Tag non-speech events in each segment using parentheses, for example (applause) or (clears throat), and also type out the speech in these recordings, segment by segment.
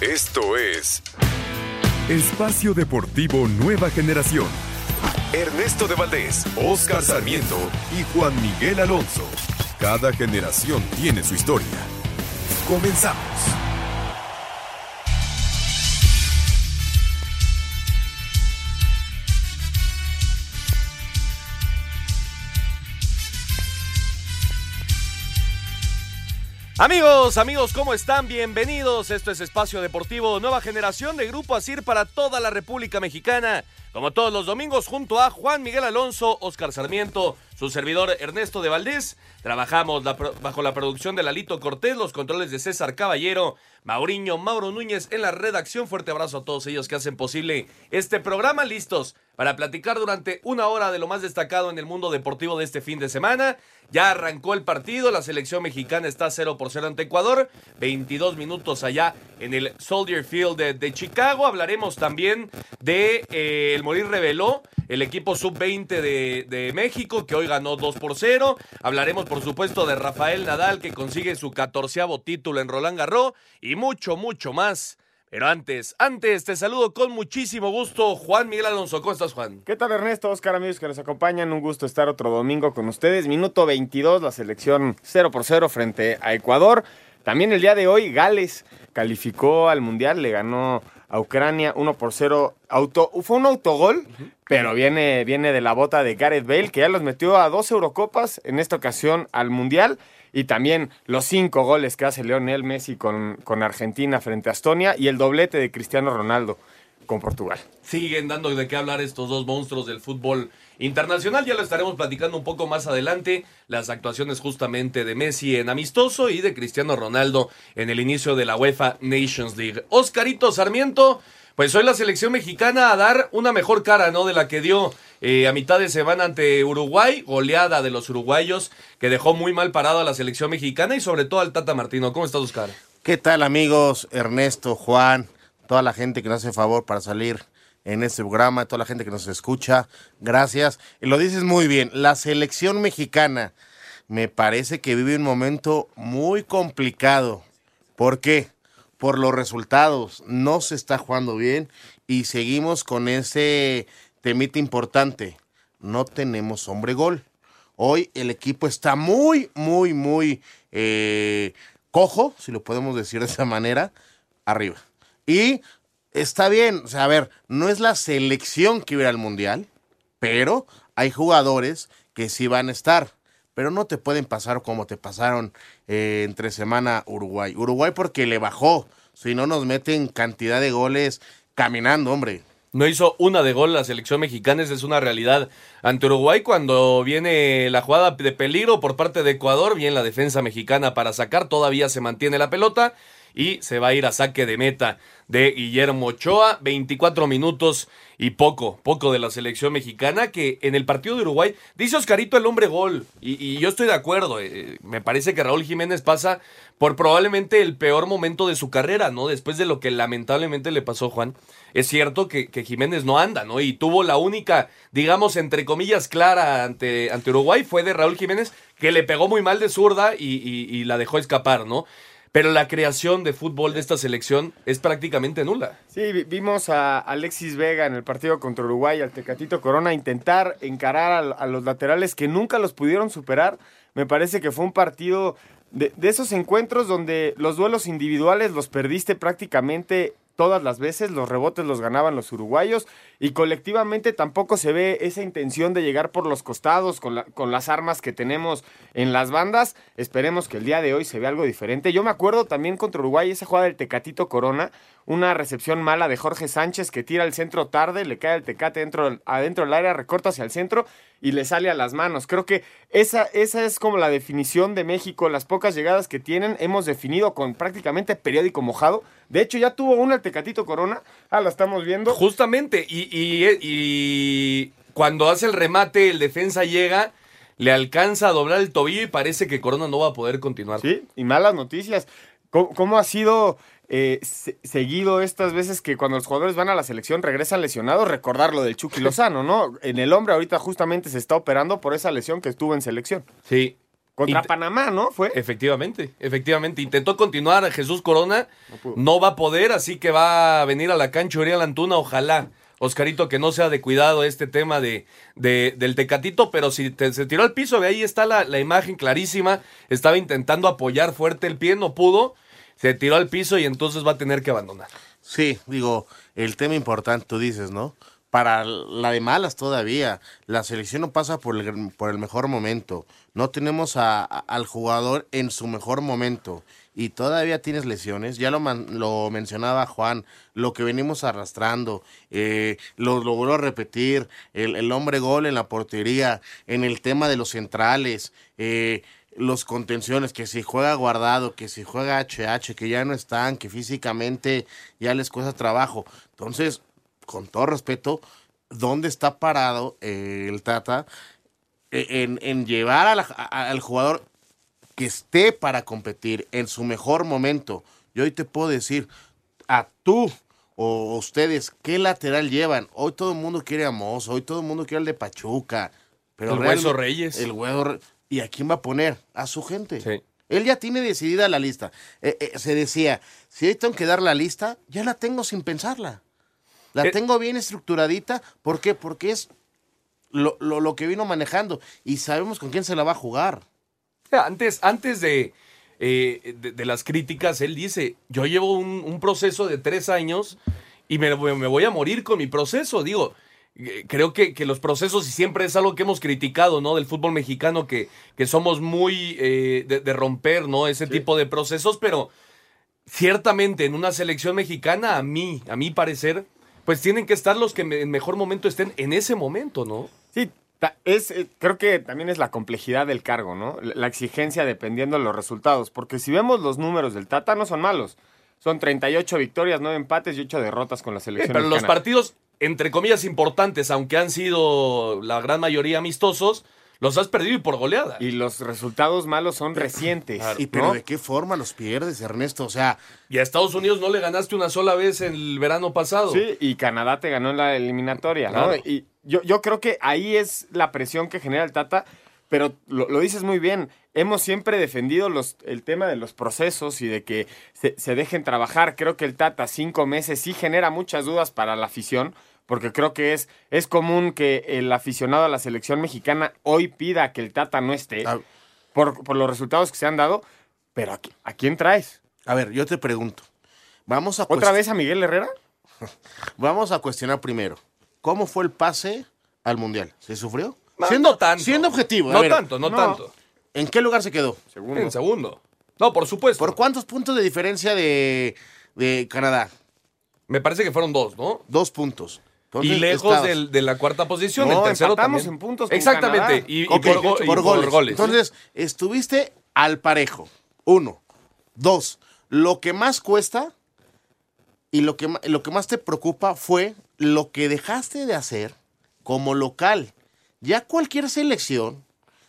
Esto es Espacio Deportivo Nueva Generación. Ernesto de Valdés, Oscar Sarmiento y Juan Miguel Alonso. Cada generación tiene su historia. Comenzamos. Amigos, amigos, ¿cómo están? Bienvenidos. Esto es Espacio Deportivo, nueva generación de Grupo Asir para toda la República Mexicana. Como todos los domingos, junto a Juan Miguel Alonso, Oscar Sarmiento, su servidor Ernesto de Valdés. Trabajamos bajo la producción de Lalito Cortés, los controles de César Caballero, Mauriño, Mauro Núñez en la redacción. Fuerte abrazo a todos ellos que hacen posible este programa. Listos para platicar durante una hora de lo más destacado en el mundo deportivo de este fin de semana. Ya arrancó el partido, la selección mexicana está 0 por 0 ante Ecuador, 22 minutos allá en el Soldier Field de, Chicago. Hablaremos también de eh, el Morir Reveló, el equipo sub-20 de, de, México que hoy ganó 2 por 0. Hablaremos por supuesto de Rafael Nadal que consigue su catorceavo título en Roland Garros y mucho, mucho más. Pero antes, antes, te saludo con muchísimo gusto, Juan Miguel Alonso. ¿Cómo estás, Juan? ¿Qué tal, Ernesto? Oscar, amigos que nos acompañan. Un gusto estar otro domingo con ustedes. Minuto 22, la selección 0 por 0 frente a Ecuador. También el día de hoy, Gales calificó al Mundial, le ganó a Ucrania 1 por 0. Auto, fue un autogol, pero viene, viene de la bota de Gareth Bale, que ya los metió a dos Eurocopas, en esta ocasión al Mundial y también los cinco goles que hace Lionel Messi con, con Argentina frente a Estonia y el doblete de Cristiano Ronaldo con Portugal. Siguen dando de qué hablar estos dos monstruos del fútbol internacional. Ya lo estaremos platicando un poco más adelante. Las actuaciones justamente de Messi en amistoso y de Cristiano Ronaldo en el inicio de la UEFA Nations League. Oscarito Sarmiento, pues hoy la selección mexicana a dar una mejor cara, ¿no? De la que dio eh, a mitad de semana ante Uruguay, goleada de los uruguayos, que dejó muy mal parado a la selección mexicana y sobre todo al Tata Martino. ¿Cómo estás, Oscar? ¿Qué tal, amigos? Ernesto, Juan, toda la gente que nos hace favor para salir en este programa, toda la gente que nos escucha, gracias. Y lo dices muy bien, la selección mexicana me parece que vive un momento muy complicado. ¿Por qué? Por los resultados, no se está jugando bien y seguimos con ese temita importante. No tenemos hombre gol. Hoy el equipo está muy, muy, muy eh, cojo, si lo podemos decir de esa manera, arriba. Y está bien, o sea, a ver, no es la selección que iba al Mundial, pero hay jugadores que sí van a estar pero no te pueden pasar como te pasaron eh, entre semana Uruguay. Uruguay porque le bajó, si no nos meten cantidad de goles caminando, hombre. No hizo una de gol la selección mexicana, esa es una realidad. Ante Uruguay, cuando viene la jugada de peligro por parte de Ecuador, bien la defensa mexicana para sacar, todavía se mantiene la pelota y se va a ir a saque de meta de Guillermo Ochoa. 24 minutos y poco, poco de la selección mexicana que en el partido de Uruguay dice Oscarito el hombre gol. Y, yo estoy de acuerdo. Eh, me parece que Raúl Jiménez pasa por probablemente el peor momento de su carrera, ¿no? Después de lo que lamentablemente le pasó Juan. Es cierto que, Jiménez no anda, ¿no? Y tuvo la única, digamos, entre comillas, clara ante, ante Uruguay fue de Raúl Jiménez, que le pegó muy mal de zurda y la dejó escapar, ¿no? Pero la creación de fútbol de esta selección es prácticamente nula. Sí, vimos a Alexis Vega en el partido contra Uruguay, al Tecatito Corona, intentar encarar a, los laterales que nunca los pudieron superar. Me parece que fue un partido de, de esos encuentros donde los duelos individuales los perdiste prácticamente todas las veces, los rebotes los ganaban los uruguayos y colectivamente tampoco se ve esa intención de llegar por los costados con, con, las armas que tenemos en las bandas. Esperemos que el día de hoy se vea algo diferente. Yo me acuerdo también contra Uruguay esa jugada del Tecatito Corona, una recepción mala de Jorge Sánchez que tira el centro tarde, le cae el Tecate dentro, adentro del área, recorta hacia el centro y le sale a las manos. Creo que esa, esa es como la definición de México, las pocas llegadas que tienen hemos definido con prácticamente periódico mojado. De hecho ya tuvo una el Tecatito Corona, ah, la estamos viendo. Justamente, y, y, y cuando hace el remate el defensa llega le alcanza a doblar el tobillo y parece que Corona no va a poder continuar. Sí, y malas noticias. ¿Cómo, ha sido eh, seguido estas veces que cuando los jugadores van a la selección regresan lesionados? Recordar lo del Chucky Lozano, ¿no? En el hombre ahorita justamente se está operando por esa lesión que estuvo en selección. Sí, Contra Int- Panamá, ¿no? Fue. Efectivamente, efectivamente. Intentó continuar Jesús Corona, No no va a poder, así que va a venir a la cancha Uriel Antuna, ojalá. Oscarito, que no sea de cuidado este tema de, de- del Tecatito, pero si se tiró al piso, ve ahí está la, imagen clarísima. Estaba intentando apoyar fuerte el pie, no pudo. Se tiró al piso y entonces va a tener que abandonar. Sí, digo, el tema importante, tú dices, ¿no? Para la de malas todavía, la selección no pasa por el, por el mejor momento. No tenemos al jugador en su mejor momento. Y todavía tienes lesiones, ya lo, lo mencionaba Juan, lo que venimos arrastrando, eh, lo logró repetir, el, hombre gol en la portería, en el tema de los centrales, eh, los contenciones, que si juega guardado, que si juega HH, que ya no están, que físicamente ya les cuesta trabajo. Entonces, con todo respeto, ¿dónde está parado eh, el Tata eh, en, llevar al jugador que esté para competir en su mejor momento? Yo hoy te puedo decir, a tú o ustedes, ¿qué lateral llevan? Hoy todo el mundo quiere a Mozo, hoy todo el mundo quiere al de Pachuca. Pero El Hueso Reyes. El Hueso ¿Y a quién va a poner? A su gente. Sí. Él ya tiene decidida la lista. Eh, eh, se decía, si hoy tengo que dar la lista, ya la tengo sin pensarla. La Eh, tengo bien estructuradita. ¿Por qué? Porque es lo, lo- lo que vino manejando. Y sabemos con quién se la va a jugar. Antes, antes de, eh, de, de las críticas, él dice, yo llevo un, un proceso de tres años y me, me voy a morir con mi proceso. Digo, eh, creo que, que los procesos, y siempre es algo que hemos criticado, ¿no? Del fútbol mexicano, que, que somos muy eh, de, de romper, ¿no? Ese tipo de procesos, pero ciertamente en una selección mexicana, a mí, a mi parecer, pues tienen que estar los que en mejor momento estén en ese momento, ¿no? Sí, es, eh, creo que también es la complejidad del cargo, ¿no? La exigencia dependiendo de los resultados. Porque si vemos los números del Tata, no son malos. Son 38 victorias, 9 empates y 8 derrotas con la Sí, selección. pero los partidos, entre comillas, importantes, aunque han sido la gran mayoría amistosos, los has perdido y por goleada. Y los resultados malos son recientes. Claro. ¿Y pero ¿no? de qué forma los pierdes, Ernesto? O sea, Y a Estados Unidos no le ganaste una sola vez en el verano pasado. Sí, y Canadá te ganó en la eliminatoria, ¿no? Y yo, yo creo que ahí es la presión que genera el Tata, pero lo, lo dices muy bien. Hemos siempre defendido los, el tema de los procesos y de que se, se dejen trabajar. Creo que el Tata, cinco meses, sí genera muchas dudas para la afición, porque creo que es, es común que el aficionado a la selección mexicana hoy pida que el Tata no esté, a, por, por los resultados que se han dado, pero ¿a, qui- a quién traes? a ver, yo te pregunto. Vamos a ¿Otra vez a Miguel Herrera? (laughs) Vamos a cuestionar primero. ¿Cómo fue el pase al Mundial? ¿Se sufrió? No, no tanto. Siendo objetivo. No ver, tanto, no, no. tanto. ¿En qué lugar se quedó? Segundo. En segundo. No, por supuesto. ¿Por cuántos puntos de diferencia de, de Canadá? Me parece que fueron dos, ¿no? Dos puntos. Entonces, y lejos del- de la cuarta posición, No, el tercero empatamos también. en puntos con Exactamente. Canadá. Y, por, go- y por por goles. Entonces, estuviste al parejo. Uno. Dos. Lo que más cuesta y lo que, lo que más te preocupa fue lo que dejaste de hacer como local. Ya cualquier selección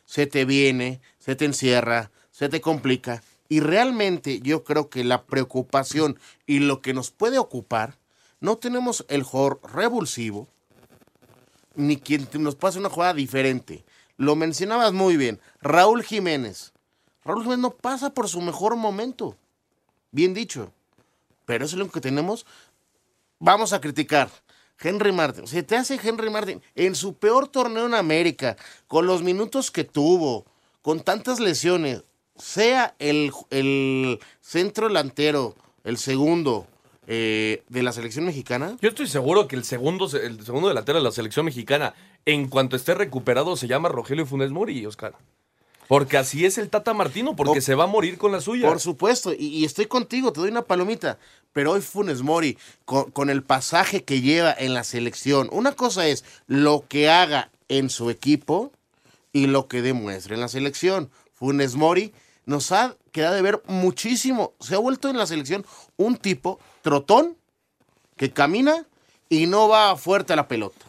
se te viene, se te encierra, se te complica. Y realmente yo creo que la preocupación y lo que nos puede ocupar, no tenemos el jugador revulsivo, ni quien nos pase una jugada diferente. Lo mencionabas muy bien. Raúl Jiménez. Raúl Jiménez no pasa por su mejor momento. Bien dicho. Pero es lo que tenemos. Vamos a criticar. Henry Martin. Se te hace Henry Martin en su peor torneo en América, con los minutos que tuvo, con tantas lesiones, sea el, el centro delantero, el segundo eh, de la selección mexicana. Yo estoy seguro que el segundo, el segundo delantero de la selección mexicana, en cuanto esté recuperado, se llama Rogelio Funes Mori, Oscar. Porque así es el Tata Martino, porque O- se va a morir con la suya. Por supuesto, y, y estoy contigo, te doy una palomita. Pero hoy Funes Mori, con, con el pasaje que lleva en la selección, una cosa es lo que haga en su equipo y lo que demuestre en la selección. Funes Mori nos ha quedado de ver muchísimo. Se ha vuelto en la selección un tipo trotón que camina y no va fuerte a la pelota.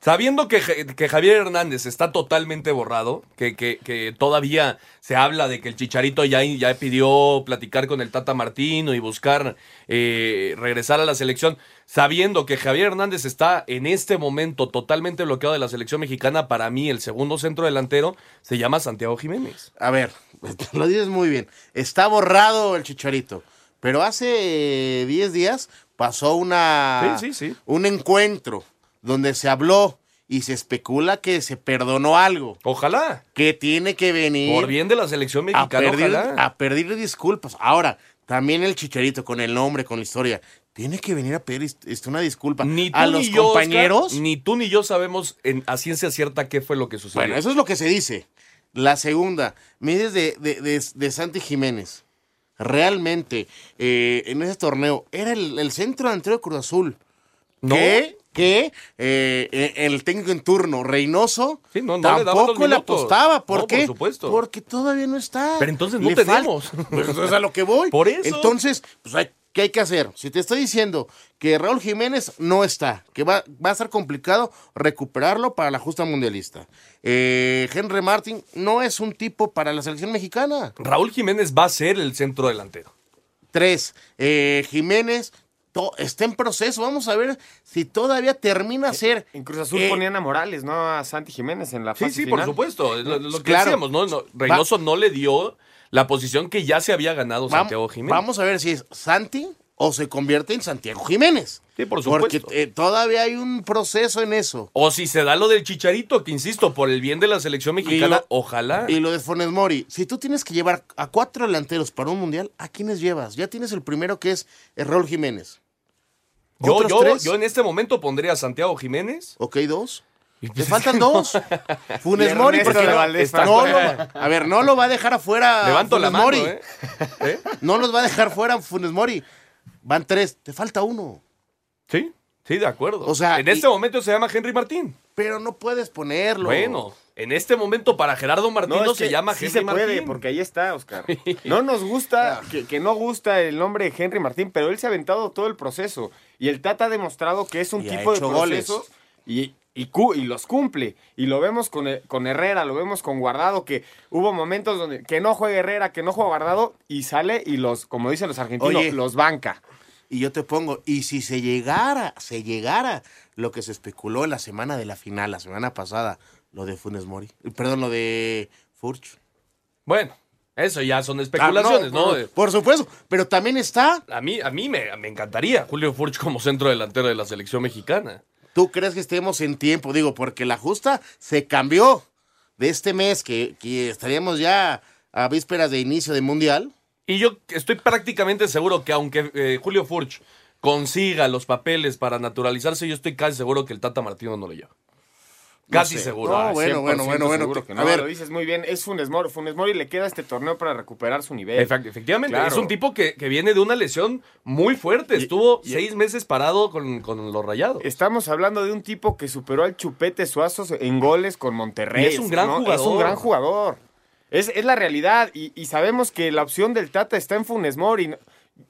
Sabiendo que, que Javier Hernández está totalmente borrado, que, que- que todavía se habla de que el Chicharito ya, ya pidió platicar con el Tata Martino y buscar eh, regresar a la selección, sabiendo que Javier Hernández está en este momento totalmente bloqueado de la selección mexicana, para mí el segundo centro delantero se llama Santiago Jiménez. A ver, (laughs) lo dices muy bien. Está borrado el chicharito. Pero hace eh, 10 días pasó una, Sí, sí, sí. un encuentro donde se habló y se especula que se perdonó algo. Ojalá, Que tiene que venir por bien de la selección a mexicana, pedir, ojalá. a pedir disculpas. Ahora, también el chicharito con el nombre, con la historia, tiene que venir a pedir ist- este, una disculpa Ni tú a ni los Oscar, compañeros. ni tú ni yo sabemos en, a ciencia cierta qué fue lo que sucedió. Bueno, eso es lo que se dice. La segunda, me dices de, de, de- de Santi Jiménez. Realmente, eh, en ese torneo, era el, el centro delantero de Cruz Azul. No. Que, que eh, eh, el técnico en turno, Reynoso, Sí, no, no le tampoco le minutos. apostaba. ¿Por No, qué? por supuesto. Porque todavía no está. Pero entonces no Le tenemos. Pues es a lo que voy. (laughs) Por eso. Entonces, pues hay, ¿qué hay que hacer? Si te estoy diciendo que Raúl Jiménez no está, que va, va a ser complicado recuperarlo para la justa mundialista. Eh, Henry Martin no es un tipo para la selección mexicana. Raúl Jiménez va a ser el centro delantero. Tres, eh, Jiménez está en proceso. Vamos a ver si todavía termina a ser. En Cruz Azul eh, ponían a Morales, no a Santi Jiménez en la Sí, fase sí, por final. supuesto. Es Lo, lo que Claro. decíamos, ¿no? No, Reynoso no le dio la posición que ya se había ganado vam- Santiago Jiménez. Vamos a ver si es Santi o se convierte en Santiago Jiménez. Sí, por Porque supuesto. eh, todavía hay un proceso en eso. O si se da lo del chicharito, que insisto, por el bien de la selección mexicana, lo- ojalá. Y lo de Funes Mori, si tú tienes que llevar a cuatro delanteros para un mundial, ¿a quiénes llevas? Ya tienes el primero que es eh, Raúl Jiménez. Yo, ¿Otros yo, yo en este momento pondría a Santiago Jiménez. Ok, dos. Pues, faltan dos. (laughs) Funes Mori, porque no, Valdés está- no lo va- a ver, no lo va a dejar afuera Levanto la mano, Mori. ¿eh? ¿Eh? No los va a dejar fuera Funes Mori. Van tres, te falta uno. Sí, sí, de acuerdo. O sea, en este momento se llama Henry Martín. Pero no puedes ponerlo. Bueno, en este momento para Gerardo Martino No, es se que llama sí Henry se puede, Martín. porque ahí está, Oscar. (laughs) No nos gusta, que, que no gusta el nombre de Henry Martín, pero él se ha aventado todo el proceso. Y el Tata ha demostrado que es un Y ha tipo de hecho goles. proceso y, y, cu- y los cumple. Y lo vemos con, eh, con Herrera, lo vemos con Guardado, que hubo momentos donde que no juega Herrera, que no juega Guardado, y sale y los, como dicen los argentinos, Oye. los banca. Y yo te pongo, y si se llegara, se llegara lo que se especuló en la semana de la final, la semana pasada, lo de Funes Mori, perdón, lo de Furch. Bueno, eso ya son especulaciones, Ah, ¿no? Por, por supuesto, pero también está. A mí, a mí me, me encantaría Julio Furch como centro delantero de la selección mexicana. ¿Tú crees que estemos en tiempo? Digo, porque la justa se cambió de este mes, que, estaríamos ya a vísperas de inicio del Mundial. Y yo estoy prácticamente seguro que aunque eh, Julio Furch consiga los papeles para naturalizarse, yo estoy casi seguro que el Tata Martino no lo lleva. Casi sé. seguro. No, Ah, bueno, 100% bueno, bueno, bueno, seguro que- que a no, ver. lo dices muy bien, es Funes Mori. Funes Mori le queda este torneo para recuperar su nivel. Efe- Efectivamente, Claro. es un tipo que, que viene de una lesión muy fuerte. Y- Estuvo y- seis meses parado con, con los rayados. Estamos hablando de un tipo que superó al Chupete Suazos en goles con Monterrey. Y es un gran ¿no? Es jugador. un gran jugador. Es, es la realidad. Y, y sabemos que la opción del Tata está en Funes Mori.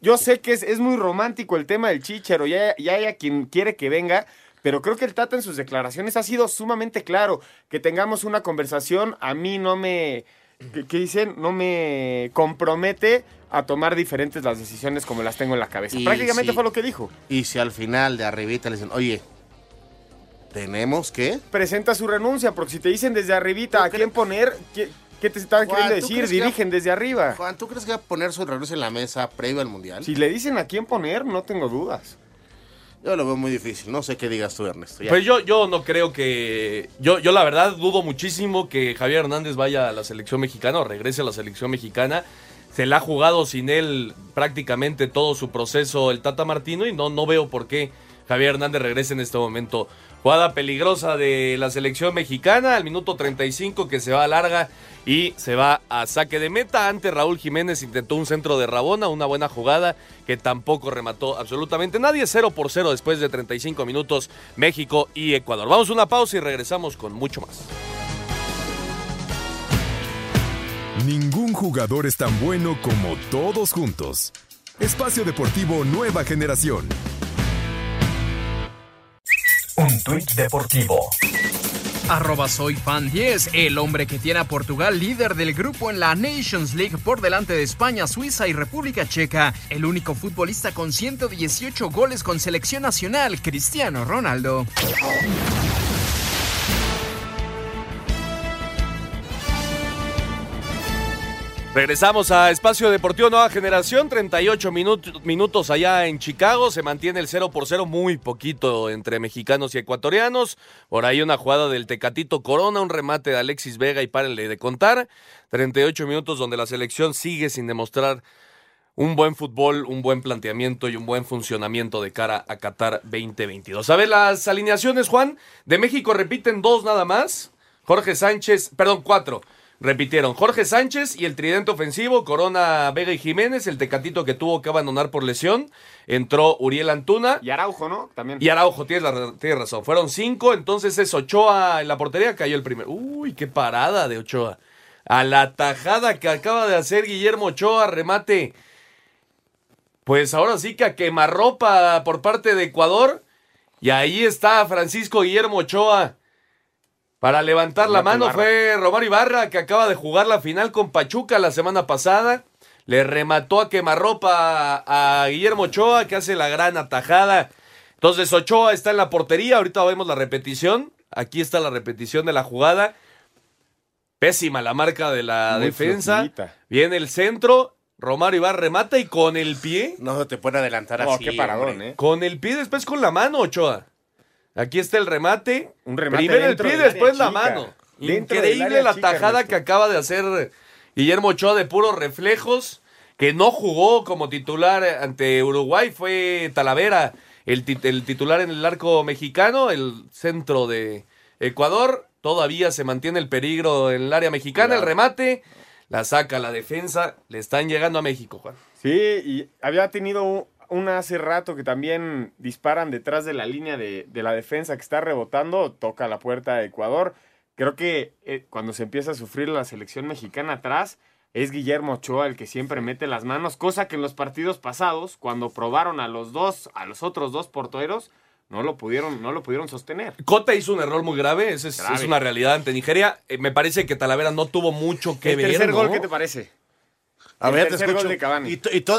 Yo sé que es, es muy romántico el tema del Chichero. Ya, ya hay a quien quiere que venga. Pero creo que el Tata en sus declaraciones ha sido sumamente claro. Que tengamos una conversación, a mí no me. ¿Qué, dicen? No me compromete a tomar diferentes las decisiones como las tengo en la cabeza. Y Prácticamente fue lo que dijo. Y si al final de arribita le dicen, oye, tenemos que... presenta su renuncia, porque si te dicen desde arribita a ¿Tú quién poner, ¿qué, qué te están Juan, queriendo ¿tú decir? Dirigen desde arriba. Juan, ¿tú crees que va a poner su renuncia en la mesa previo al Mundial? Si le dicen a quién poner, no tengo dudas. Yo lo veo muy difícil. No sé qué digas tú, Ernesto. Pues yo, yo no creo que. Yo, yo la verdad dudo muchísimo que Javier Hernández vaya a la selección mexicana o regrese a la selección mexicana. Se la ha jugado sin él prácticamente todo su proceso el Tata Martino y no, no veo por qué Javier Hernández regrese en este momento. Jugada peligrosa de la selección mexicana al minuto 35 que se va a larga y se va a saque de meta. Ante Raúl Jiménez intentó un centro de Rabona, una buena jugada que tampoco remató absolutamente nadie. 0 por 0 después de 35 minutos México y Ecuador. Vamos a una pausa y regresamos con mucho más. Ningún jugador es tan bueno como todos juntos. Espacio Deportivo Nueva Generación. Un tuit deportivo. Arroba soy fan 10, el hombre que tiene a Portugal líder del grupo en la Nations League por delante de España, Suiza y República Checa. El único futbolista con 118 goles con selección nacional, Cristiano Ronaldo. Regresamos a Espacio Deportivo Nueva Generación, 38 minutos, minutos allá en Chicago, se mantiene el 0 por 0, muy poquito entre mexicanos y ecuatorianos, por ahí una jugada del Tecatito Corona, un remate de Alexis Vega y párenle de contar, 38 minutos donde la selección sigue sin demostrar un buen fútbol, un buen planteamiento y un buen funcionamiento de cara a Qatar 2022. A ver, las alineaciones, Juan, de México repiten dos nada más, Jorge Sánchez, perdón, cuatro. Repitieron Jorge Sánchez y el tridente ofensivo, Corona, Vega y Jiménez, el tecatito que tuvo que abandonar por lesión. Entró Uriel Antuna. Y Araujo, ¿no? También. Y Araujo, tienes, la, tienes razón. Fueron cinco, entonces es Ochoa en la portería, cayó el primero. Uy, qué parada de Ochoa. A la tajada que acaba de hacer Guillermo Ochoa, remate. Pues ahora sí que a quemarropa por parte de Ecuador. Y ahí está Francisco Guillermo Ochoa para levantar la mano fue Romario Ibarra, que acaba de jugar la final con Pachuca la semana pasada. Le remató a quemarropa a Guillermo Ochoa, que hace la gran atajada. Entonces Ochoa está en la portería, ahorita vemos la repetición. Aquí está la repetición de la jugada. Pésima la marca de la defensa. Viene el centro, Romario Ibarra remata y con el pie. No te puede adelantar así. qué paradón, ¿eh? Con el pie, después con la mano, Ochoa. Aquí está el remate. Un remate Primero el pie, después la mano. Increíble la tajada que acaba de hacer Guillermo Ochoa de puros reflejos. Que no jugó como titular ante Uruguay. Fue Talavera el, el titular en el arco mexicano. El centro de Ecuador. Todavía se mantiene el peligro en el área mexicana. El remate. La saca la defensa. Le están llegando a México, Juan. Sí, y había tenido una hace rato que también disparan detrás de la línea de, la defensa que está rebotando, toca la puerta de Ecuador. Creo que eh, cuando se empieza a sufrir la selección mexicana atrás, es Guillermo Ochoa el que siempre mete las manos, cosa que en los partidos pasados, cuando probaron a los dos, a los otros dos porteros, no lo pudieron, no lo pudieron sostener. Cota hizo un error muy grave, esa es, una realidad ante Nigeria. Eh, me parece que Talavera no tuvo mucho que ver. ¿El tercer gol qué te parece? A ver, te escucho.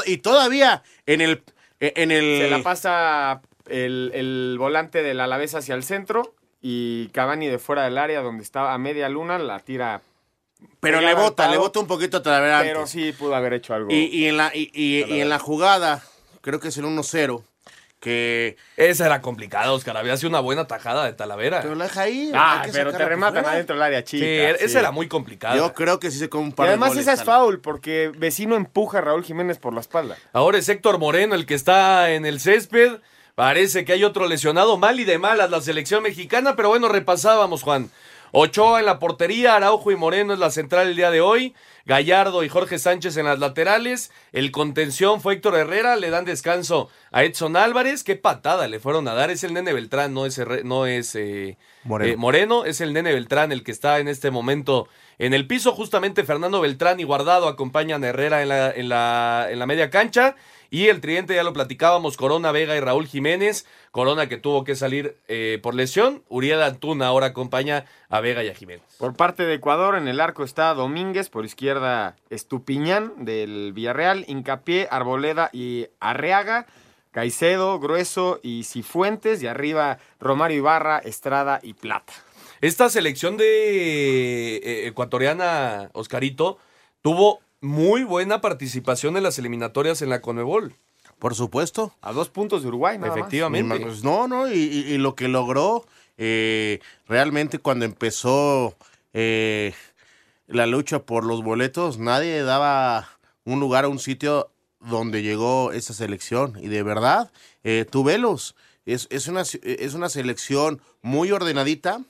y, todavía en el en el... Se la pasa el, volante del Alavés hacia el centro y Cavani de fuera del área donde estaba a media luna la tira pero le bota, le bota un poquito a Talavera Pero sí pudo haber hecho algo. Y, en, la, y, en la jugada, creo que es el 1-0, que... Esa era complicada, Oscar. Había sido una buena tajada de Talavera. Pero la deja ahí. Ah, pero te rematan adentro del área chica. Sí, esa era muy complicada. Yo creo que sí se come un par y además esa es foul, porque vecino empuja a Raúl Jiménez por la espalda. Ahora es Héctor Moreno el que está en el césped. Parece que hay otro lesionado. Mal y de malas la selección mexicana, pero bueno, repasábamos, Juan. Ochoa en la portería, Araujo y Moreno es la central el día de hoy. Gallardo y Jorge Sánchez en las laterales. El contención fue Héctor Herrera, le dan descanso a Edson Álvarez. Qué patada le fueron a dar. Es el nene Beltrán, no es, no es eh, eh, Moreno. Es el nene Beltrán el que está en este momento en el piso. Justamente Fernando Beltrán y Guardado acompañan a Herrera en la, en la, en la media cancha. Y el tridente ya lo platicábamos, Corona, Vega y Raúl Jiménez. Corona que tuvo que salir eh, por lesión. Uriel Antuna ahora acompaña a Vega y a Jiménez. Por parte de Ecuador, en el arco está Domínguez, por izquierda Estupiñán del Villarreal, Incapié, Arboleda y Arreaga. Caicedo, Grueso y Cifuentes, y arriba Romario Ibarra, Estrada y Plata. Esta selección de eh, ecuatoriana, Oscarito, tuvo muy buena participación en las eliminatorias en la Conebol. Por supuesto. A dos puntos de Uruguay, nada Efectivamente. Pues no, no, y, lo que logró eh, realmente cuando empezó eh, la lucha por los boletos, nadie daba un lugar a un sitio donde llegó esa selección. Y de verdad, eh, tú velos. Es, es, una, es una selección muy ordenadita,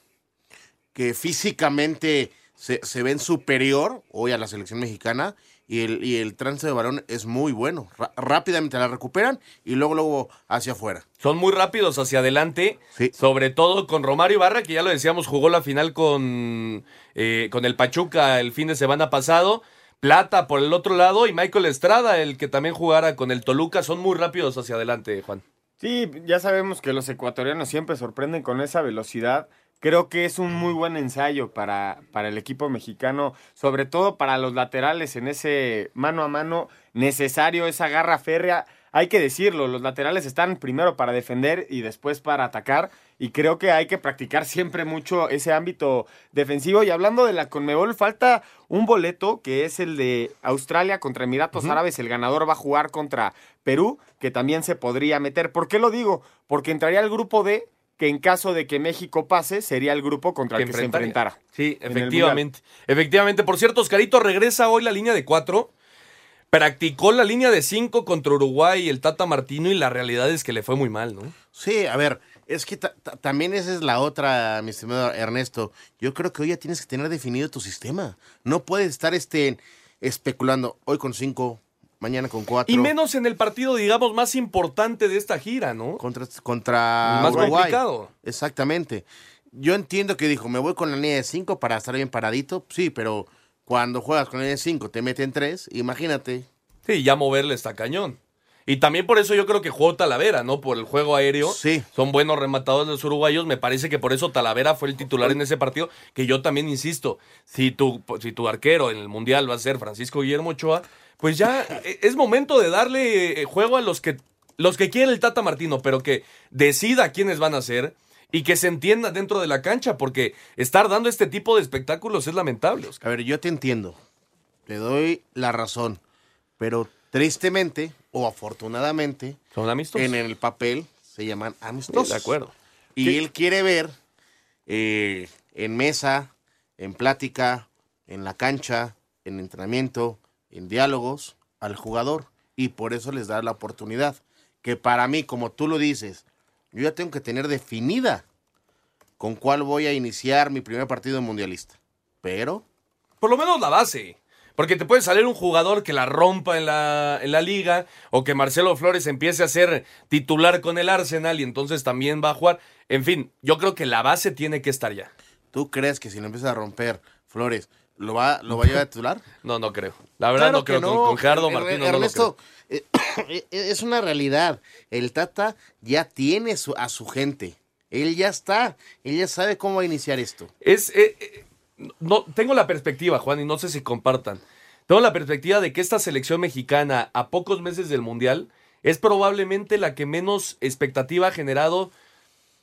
que físicamente se, se ven superior hoy a la selección mexicana y el, y el trance de balón es muy bueno. rápidamente la recuperan y luego, luego hacia afuera. Son muy rápidos hacia adelante, sobre todo con Romario Ibarra, que ya lo decíamos, jugó la final con, eh, con el Pachuca el fin de semana pasado. Plata por el otro lado y Michael Estrada, el que también jugara con el Toluca, son muy rápidos hacia adelante, Juan. Sí, ya sabemos que los ecuatorianos siempre sorprenden con esa velocidad. Creo que es un muy buen ensayo para, para el equipo mexicano, sobre todo para los laterales en ese mano a mano necesario, esa garra férrea. Hay que decirlo, los laterales están primero para defender y después para atacar y creo que hay que practicar siempre mucho ese ámbito defensivo. Y hablando de la Conmebol, falta un boleto que es el de Australia contra Emiratos Árabes. El ganador va a jugar contra Perú, que también se podría meter. ¿Por qué lo digo? Porque entraría el grupo D que en caso de que México pase, sería el grupo contra el que se enfrentara. Sí, efectivamente. Efectivamente. Por cierto, Oscarito regresa hoy la línea de cuatro. Practicó la línea de cinco contra Uruguay y el Tata Martino y la realidad es que le fue muy mal, ¿no? Sí, a ver, es que también esa es la otra, mi estimado Ernesto. Yo creo que hoy ya tienes que tener definido tu sistema. No puedes estar este, especulando hoy con cinco, mañana con cuatro. Y menos en el partido, digamos, más importante de esta gira, ¿no? Contra, contra más complicado. Exactamente. Yo entiendo que dijo, me voy con la línea de cinco para estar bien paradito. Sí, pero cuando juegas con la línea de cinco te meten tres, imagínate. Sí, ya moverle está cañón. Y también por eso yo creo que jugó Talavera, ¿no? Por el juego aéreo. Sí. Son buenos rematadores los uruguayos. Me parece que por eso Talavera fue el titular en ese partido. Que yo también insisto, si tu, si tu arquero en el Mundial va a ser Francisco Guillermo Ochoa, pues ya e, es momento de darle eh, juego a los que, los que quiere el Tata Martino, pero que decida quiénes van a ser y que se entienda dentro de la cancha, porque estar dando este tipo de espectáculos es lamentable. A ver, yo te entiendo, te doy la razón, pero tristemente o afortunadamente, son amistosos. En el papel se llaman amistosos. de acuerdo. Y él quiere ver eh, en mesa, en plática, en la cancha, en entrenamiento, en diálogos al jugador y por eso les da la oportunidad. Que para mí, como tú lo dices, yo ya tengo que tener definida con cuál voy a iniciar mi primer partido mundialista. Pero... Por lo menos la base. Porque te puede salir un jugador que la rompa en la, en la liga o que Marcelo Flores empiece a ser titular con el Arsenal y entonces también va a jugar. En fin, yo creo que la base tiene que estar ya. ¿Tú crees que si no empieza a romper Flores, ¿Lo va, ¿Lo va a llevar a titular? (laughs) No, no creo. La verdad no creo. Con, Gerardo Martino Ernesto, no eh, eh, es una realidad. El Tata ya tiene a su gente. Él ya está. Él ya sabe cómo va a iniciar esto. Es, eh, no, tengo la perspectiva, Juan, y no sé si compartan. Tengo la perspectiva de que esta selección mexicana, a pocos meses del Mundial, es probablemente la que menos expectativa ha generado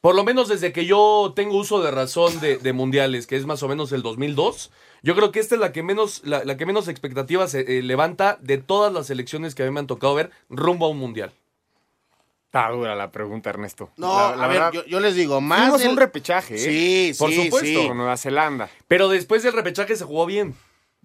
por lo menos desde que yo tengo uso de razón de, mundiales, que es más o menos el 2002, yo creo que esta es la que menos, la, que menos expectativas eh, levanta de todas las elecciones que a mí me han tocado ver rumbo a un mundial. Está dura la pregunta, Ernesto. No, a ver, yo, les digo, más. un repechaje, ¿eh? Sí, Por sí, supuesto. Con Nueva Zelanda. Pero después del repechaje se jugó bien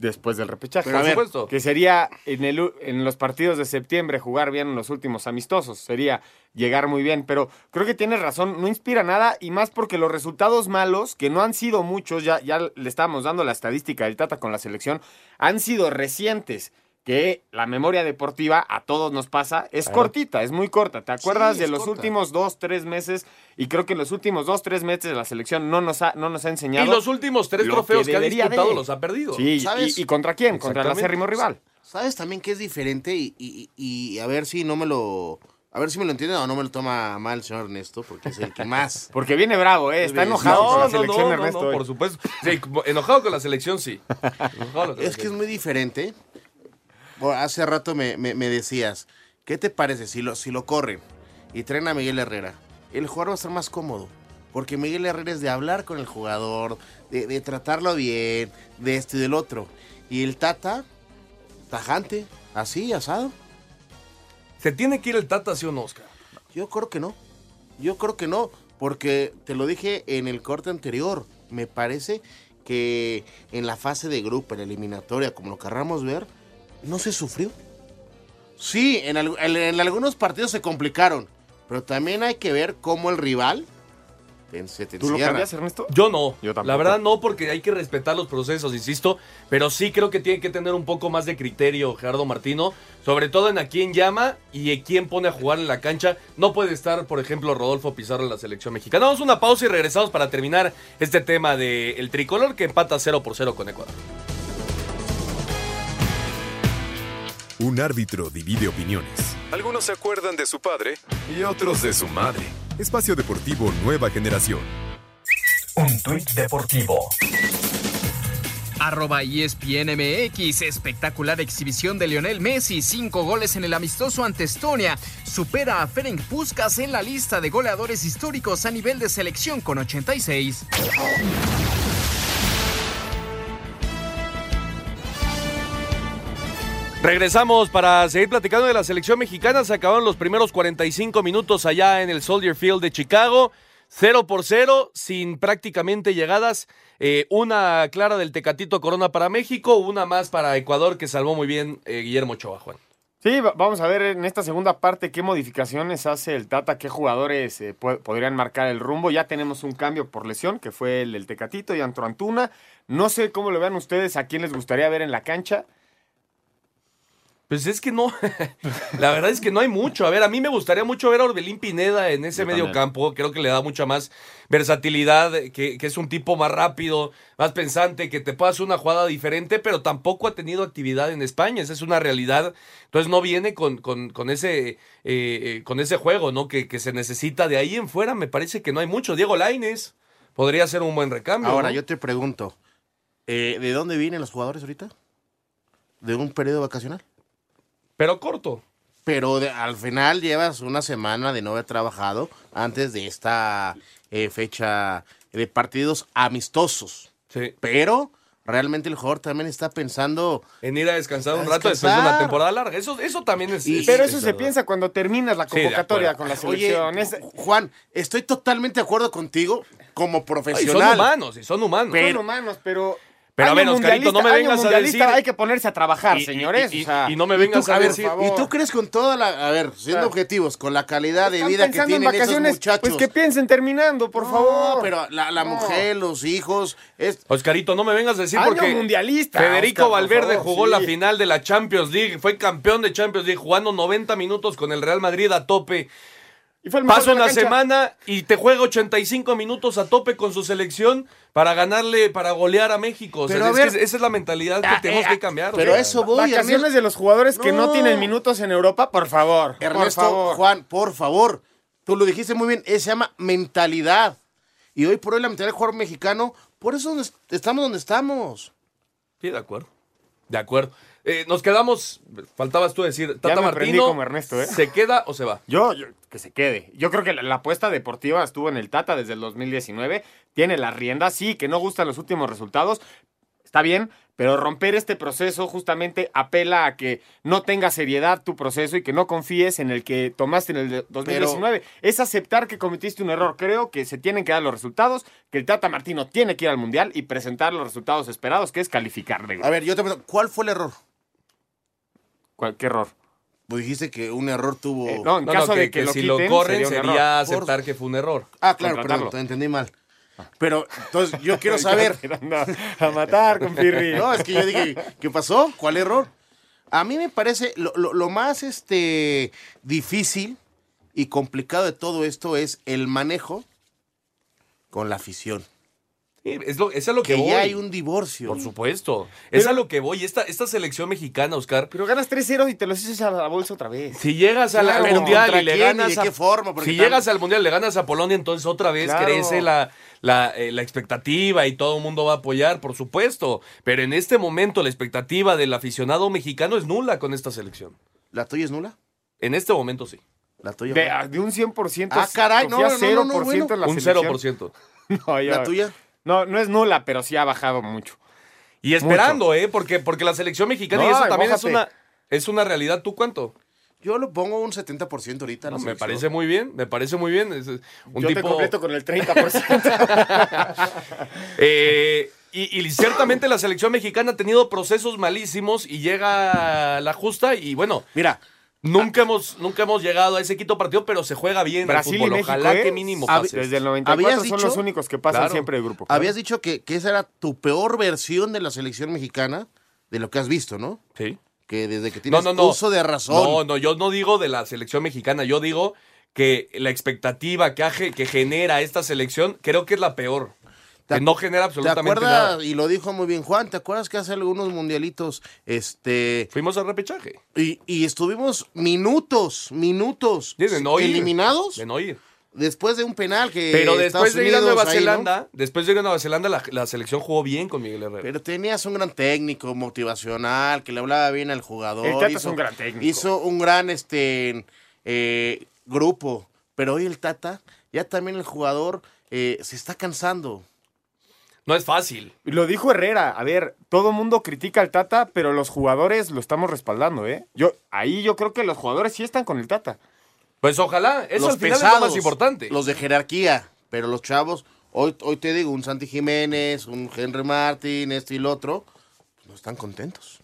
después del repechaje. Por supuesto. Que sería en, el, en los partidos de septiembre jugar bien en los últimos amistosos. Sería llegar muy bien. Pero creo que tienes razón, no inspira nada y más porque los resultados malos, que no han sido muchos, ya, ya le estábamos dando la estadística del Tata con la selección, han sido recientes que la memoria deportiva a todos nos pasa, es cortita, es muy corta. ¿Te acuerdas de los últimos dos, tres meses? Y creo que en los últimos dos, tres meses la selección no nos ha, no nos ha enseñado. Y los últimos tres trofeos que, ha disputado los ha perdido. Sí, y, contra quién? Contra el acérrimo rival. ¿Sabes también que es diferente? Y, a ver si no me lo... A ver si me lo entiende o no me lo toma mal el señor Ernesto, porque es el que más. (laughs) Porque viene bravo, ¿eh? Está enojado con la selección, Ernesto. por supuesto. Sí, enojado con la selección, sí. (laughs) es que es muy diferente hace rato me, decías, ¿qué te parece si lo, si lo corren y traen a Miguel Herrera? El jugador va a estar más cómodo. Porque Miguel Herrera es de hablar con el jugador, de, tratarlo bien, de esto y del otro. Y el Tata, tajante, así, asado. ¿Se tiene que ir el Tata, sí o no, Oscar? Yo creo que no. Yo creo que no. Porque te lo dije en el corte anterior. Me parece que en la fase de grupo, en la eliminatoria, como lo querramos ver, no se sufrió. Sí, en, algunos partidos se complicaron, pero también hay que ver cómo el rival se te ¿Tú lo cambias, Ernesto? Yo no. Yo la verdad no, porque hay que respetar los procesos, insisto. Pero sí creo que tiene que tener un poco más de criterio Gerardo Martino. Sobre todo en a quién llama y a quién pone a jugar en la cancha. No puede estar, por ejemplo, Rodolfo Pizarro en la selección mexicana. Vamos una pausa y regresamos para terminar este tema del tricolor que empata 0 por 0 con Ecuador. Un árbitro divide opiniones, Algunos se acuerdan de su padre y otros de su madre. Espacio Deportivo Nueva Generación. Un tuit deportivo. Arroba ESPNMX, espectacular exhibición de Lionel Messi, cinco goles en el amistoso ante Estonia, supera a Ferenc Puskas en la lista de goleadores históricos a nivel de selección con 86. Regresamos para seguir platicando de la selección mexicana. Se acabaron los primeros 45 minutos allá en el Soldier Field de Chicago. 0 por 0, sin prácticamente llegadas. Eh, una clara del Tecatito Corona para México, una más para Ecuador que salvó muy bien eh, Guillermo Ochoa, Juan. Sí, va- vamos a ver en esta segunda parte qué modificaciones hace el Tata, qué jugadores eh, podrían marcar el rumbo. Ya tenemos un cambio por lesión, que fue el del Tecatito y Antro Antuna. No sé cómo lo vean ustedes, a quién les gustaría ver en la cancha. Pues es que no, (laughs) la verdad es que no hay mucho. A ver, a mí me gustaría mucho ver a Orbelín Pineda en ese Yo medio también. campo. Creo que le da mucha más versatilidad, que, que es un tipo más rápido, más pensante, que te puede hacer una jugada diferente, pero tampoco ha tenido actividad en España. Esa es una realidad. Entonces no viene con, con, con ese, eh, eh, con ese juego, ¿no? Que, que se necesita de ahí en fuera. Me parece que no hay mucho. Diego Laines podría ser un buen recambio. Ahora, ¿no? yo te pregunto, eh, ¿de dónde vienen los jugadores ahorita? ¿De un periodo vacacional? Pero corto. Pero de- al final llevas una semana de no haber trabajado antes de esta eh, fecha de partidos amistosos. Sí. Pero realmente el jugador también está pensando... En ir a descansar un A rato después de una descansar. temporada larga. Eso, eso también es. Y- es- Pero es eso se verdad. piensa cuando terminas la convocatoria con la Oye, selección. Es- Juan, estoy totalmente de acuerdo contigo como Ay, profesional. son humanos, y son humanos. son humanos, pero... Pero a año ver, Oscarito, no me vengas a decir- Hay que ponerse a trabajar, Y- y- señores. y- o sea, y no me vengas tú, a a ver, decir. ¿Y tú crees con toda la... A ver, siendo objetivos, con la calidad de vida que tienen esos vacaciones, muchachos... Pues que piensen terminando, por No, favor. pero la, la No. mujer, los hijos... Es, Oscarito, no me vengas a decir Año porque mundialista, Federico Oscar, Valverde favor, jugó sí. la final de la Champions League, fue campeón de Champions League, jugando 90 minutos con el Real Madrid a tope. Y fue el mejor Pasa de la una cancha. semana y te juega 85 minutos a tope con su selección para ganarle, para golear a México. O sea, Pero a es ver- que esa es la mentalidad que Ah, tenemos eh, que cambiar. o pero sea. eso voy, Vacaciones Ernesto. de los jugadores que no No. tienen minutos en Europa, por favor. por Ernesto, favor. Juan, por favor, tú lo dijiste muy bien, eh, se llama mentalidad. Y hoy por hoy la mentalidad del jugador mexicano, por eso estamos donde estamos. Sí, de acuerdo. De acuerdo. Eh, nos quedamos, faltabas tú decir, Tata me aprendí Martino, como Ernesto, ¿eh? ¿se queda o se va? Yo, yo- que se quede. Yo creo que la, la apuesta deportiva estuvo en el Tata desde el 2019. Tiene la rienda, sí, que no gustan los últimos resultados. Está bien, pero romper este proceso justamente apela a que no tenga seriedad tu proceso y que no confíes en el que tomaste en el de- 2019. Es aceptar que cometiste un error. Creo que se tienen que dar los resultados, que el Tata Martino tiene que ir al Mundial y presentar los resultados esperados, que es calificar A ver, yo te pregunto, ¿cuál fue el error? Cualquier error. Pues dijiste que un error tuvo... Eh, no, en No, caso no, de que, lo si quiten, lo corren sería aceptar que fue un error. Ah, claro, perdón, te entendí mal. Pero, entonces, yo quiero (laughs) saber... A matar con (laughs) Pirri. No, es que yo dije, ¿qué pasó? ¿Cuál error? A mí me parece lo, lo- lo más este, difícil y complicado de todo esto es el manejo con la afición. Es, lo, es a lo que, Que voy. ya hay un divorcio. Por supuesto. Es a lo que voy. Esta, esta selección mexicana, Oscar, Pero ganas 3-0 y te los haces a la bolsa otra vez. si llegas al, Claro, al mundial ¿contra y le y ganas de a, qué forma? Si tal- llegas al mundial le ganas a Polonia, entonces otra vez Claro. crece la, la, eh, la expectativa y todo el mundo va a apoyar, por supuesto. Pero en este momento la expectativa del aficionado mexicano es nula con esta selección. ¿La tuya es nula? En este momento sí. ¿La tuya? De, de un 100%. Ah, caray, no, no, no, no, 0% bueno. un selección. 0%. (laughs) No, ¿La tuya? No, no es nula, pero sí ha bajado mucho. Y esperando, ¿eh? Porque, porque la selección mexicana, y No, eso también es una, es una realidad. ¿Tú cuánto? Yo lo pongo un 70% ahorita. la me parece muy bien, me parece muy bien. Es- un yo te tipo, completo con el 30%. (laughs) Eh, y, y ciertamente la selección mexicana ha tenido procesos malísimos y llega la justa y bueno, Mira, nunca hemos nunca hemos llegado a ese quinto partido, pero se juega bien Brasil el fútbol. y México, Ojalá ¿eh? que mínimo Hab- pase. Desde el 94 ¿Habías son dicho? los únicos que pasan Claro. siempre de grupo. habías dicho que, que esa era tu peor versión de la selección mexicana, de lo que has visto, ¿no? Sí. Que desde que No, tienes no, no. uso de razón. No, no, yo no digo de la selección mexicana, yo digo que la expectativa que, que genera esta selección creo que es la peor. Que no genera ¿Te absolutamente acuerdas? nada. Y lo dijo muy bien Juan, ¿te acuerdas que hace algunos mundialitos, este, Fuimos al repechaje. y, y estuvimos minutos, minutos Sí, de no ir. eliminados De no ir. después de un penal que Pero después Estados de ir a Nueva ahí, ¿no? Zelanda, después de ir a Nueva Zelanda, la, la selección jugó bien con Miguel Herrera. Pero tenías un gran técnico motivacional que le hablaba bien al jugador. El Tata es un gran técnico. Hizo un gran este eh, grupo. Pero hoy el Tata, ya también el jugador eh, se está cansando. No es fácil. Lo dijo Herrera, a ver, todo mundo critica al Tata, pero los jugadores lo estamos respaldando, ¿eh? Yo, ahí yo creo que los jugadores sí están con el Tata. Pues ojalá. Eso los al final pesados, es lo más importante. Los de jerarquía. Pero los chavos, hoy, hoy te digo, un Santi Jiménez, un Henry Martin, este y el otro, no están contentos.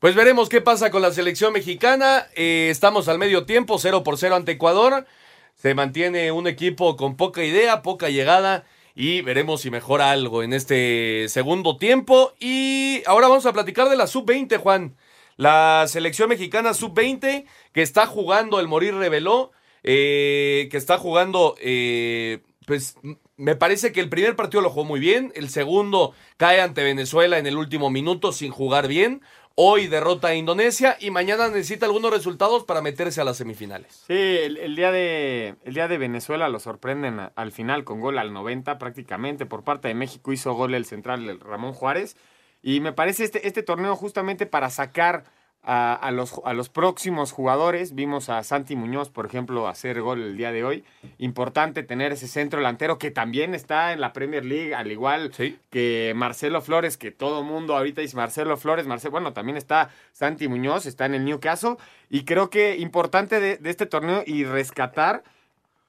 Pues veremos qué pasa con la selección mexicana. Eh, estamos al medio tiempo, 0 por 0 ante Ecuador. Se mantiene un equipo con poca idea, poca llegada. Y veremos si mejora algo en este segundo tiempo. Y ahora vamos a platicar de la sub-20, Juan. La selección mexicana sub-20 que está jugando el Morir Reveló. eh, que está jugando, eh, pues me parece que el primer partido lo jugó muy bien. El segundo cae ante Venezuela en el último minuto sin jugar bien. Hoy derrota a Indonesia y mañana necesita algunos resultados para meterse a las semifinales. Sí, el, día, de, el día de Venezuela lo sorprenden al final con gol al 90 prácticamente. Por parte de México hizo gol el central Ramón Juárez. Y me parece este, este torneo justamente para sacar a, a los, a los próximos jugadores. Vimos a Santi Muñoz, por ejemplo, hacer gol el día de hoy. Importante tener ese centro delantero que también está en la Premier League, al igual Sí. que Marcelo Flores, que todo mundo ahorita dice Marcelo Flores, Marcelo, bueno, también está Santi Muñoz, está en el Newcastle, y creo que importante de, de este torneo y rescatar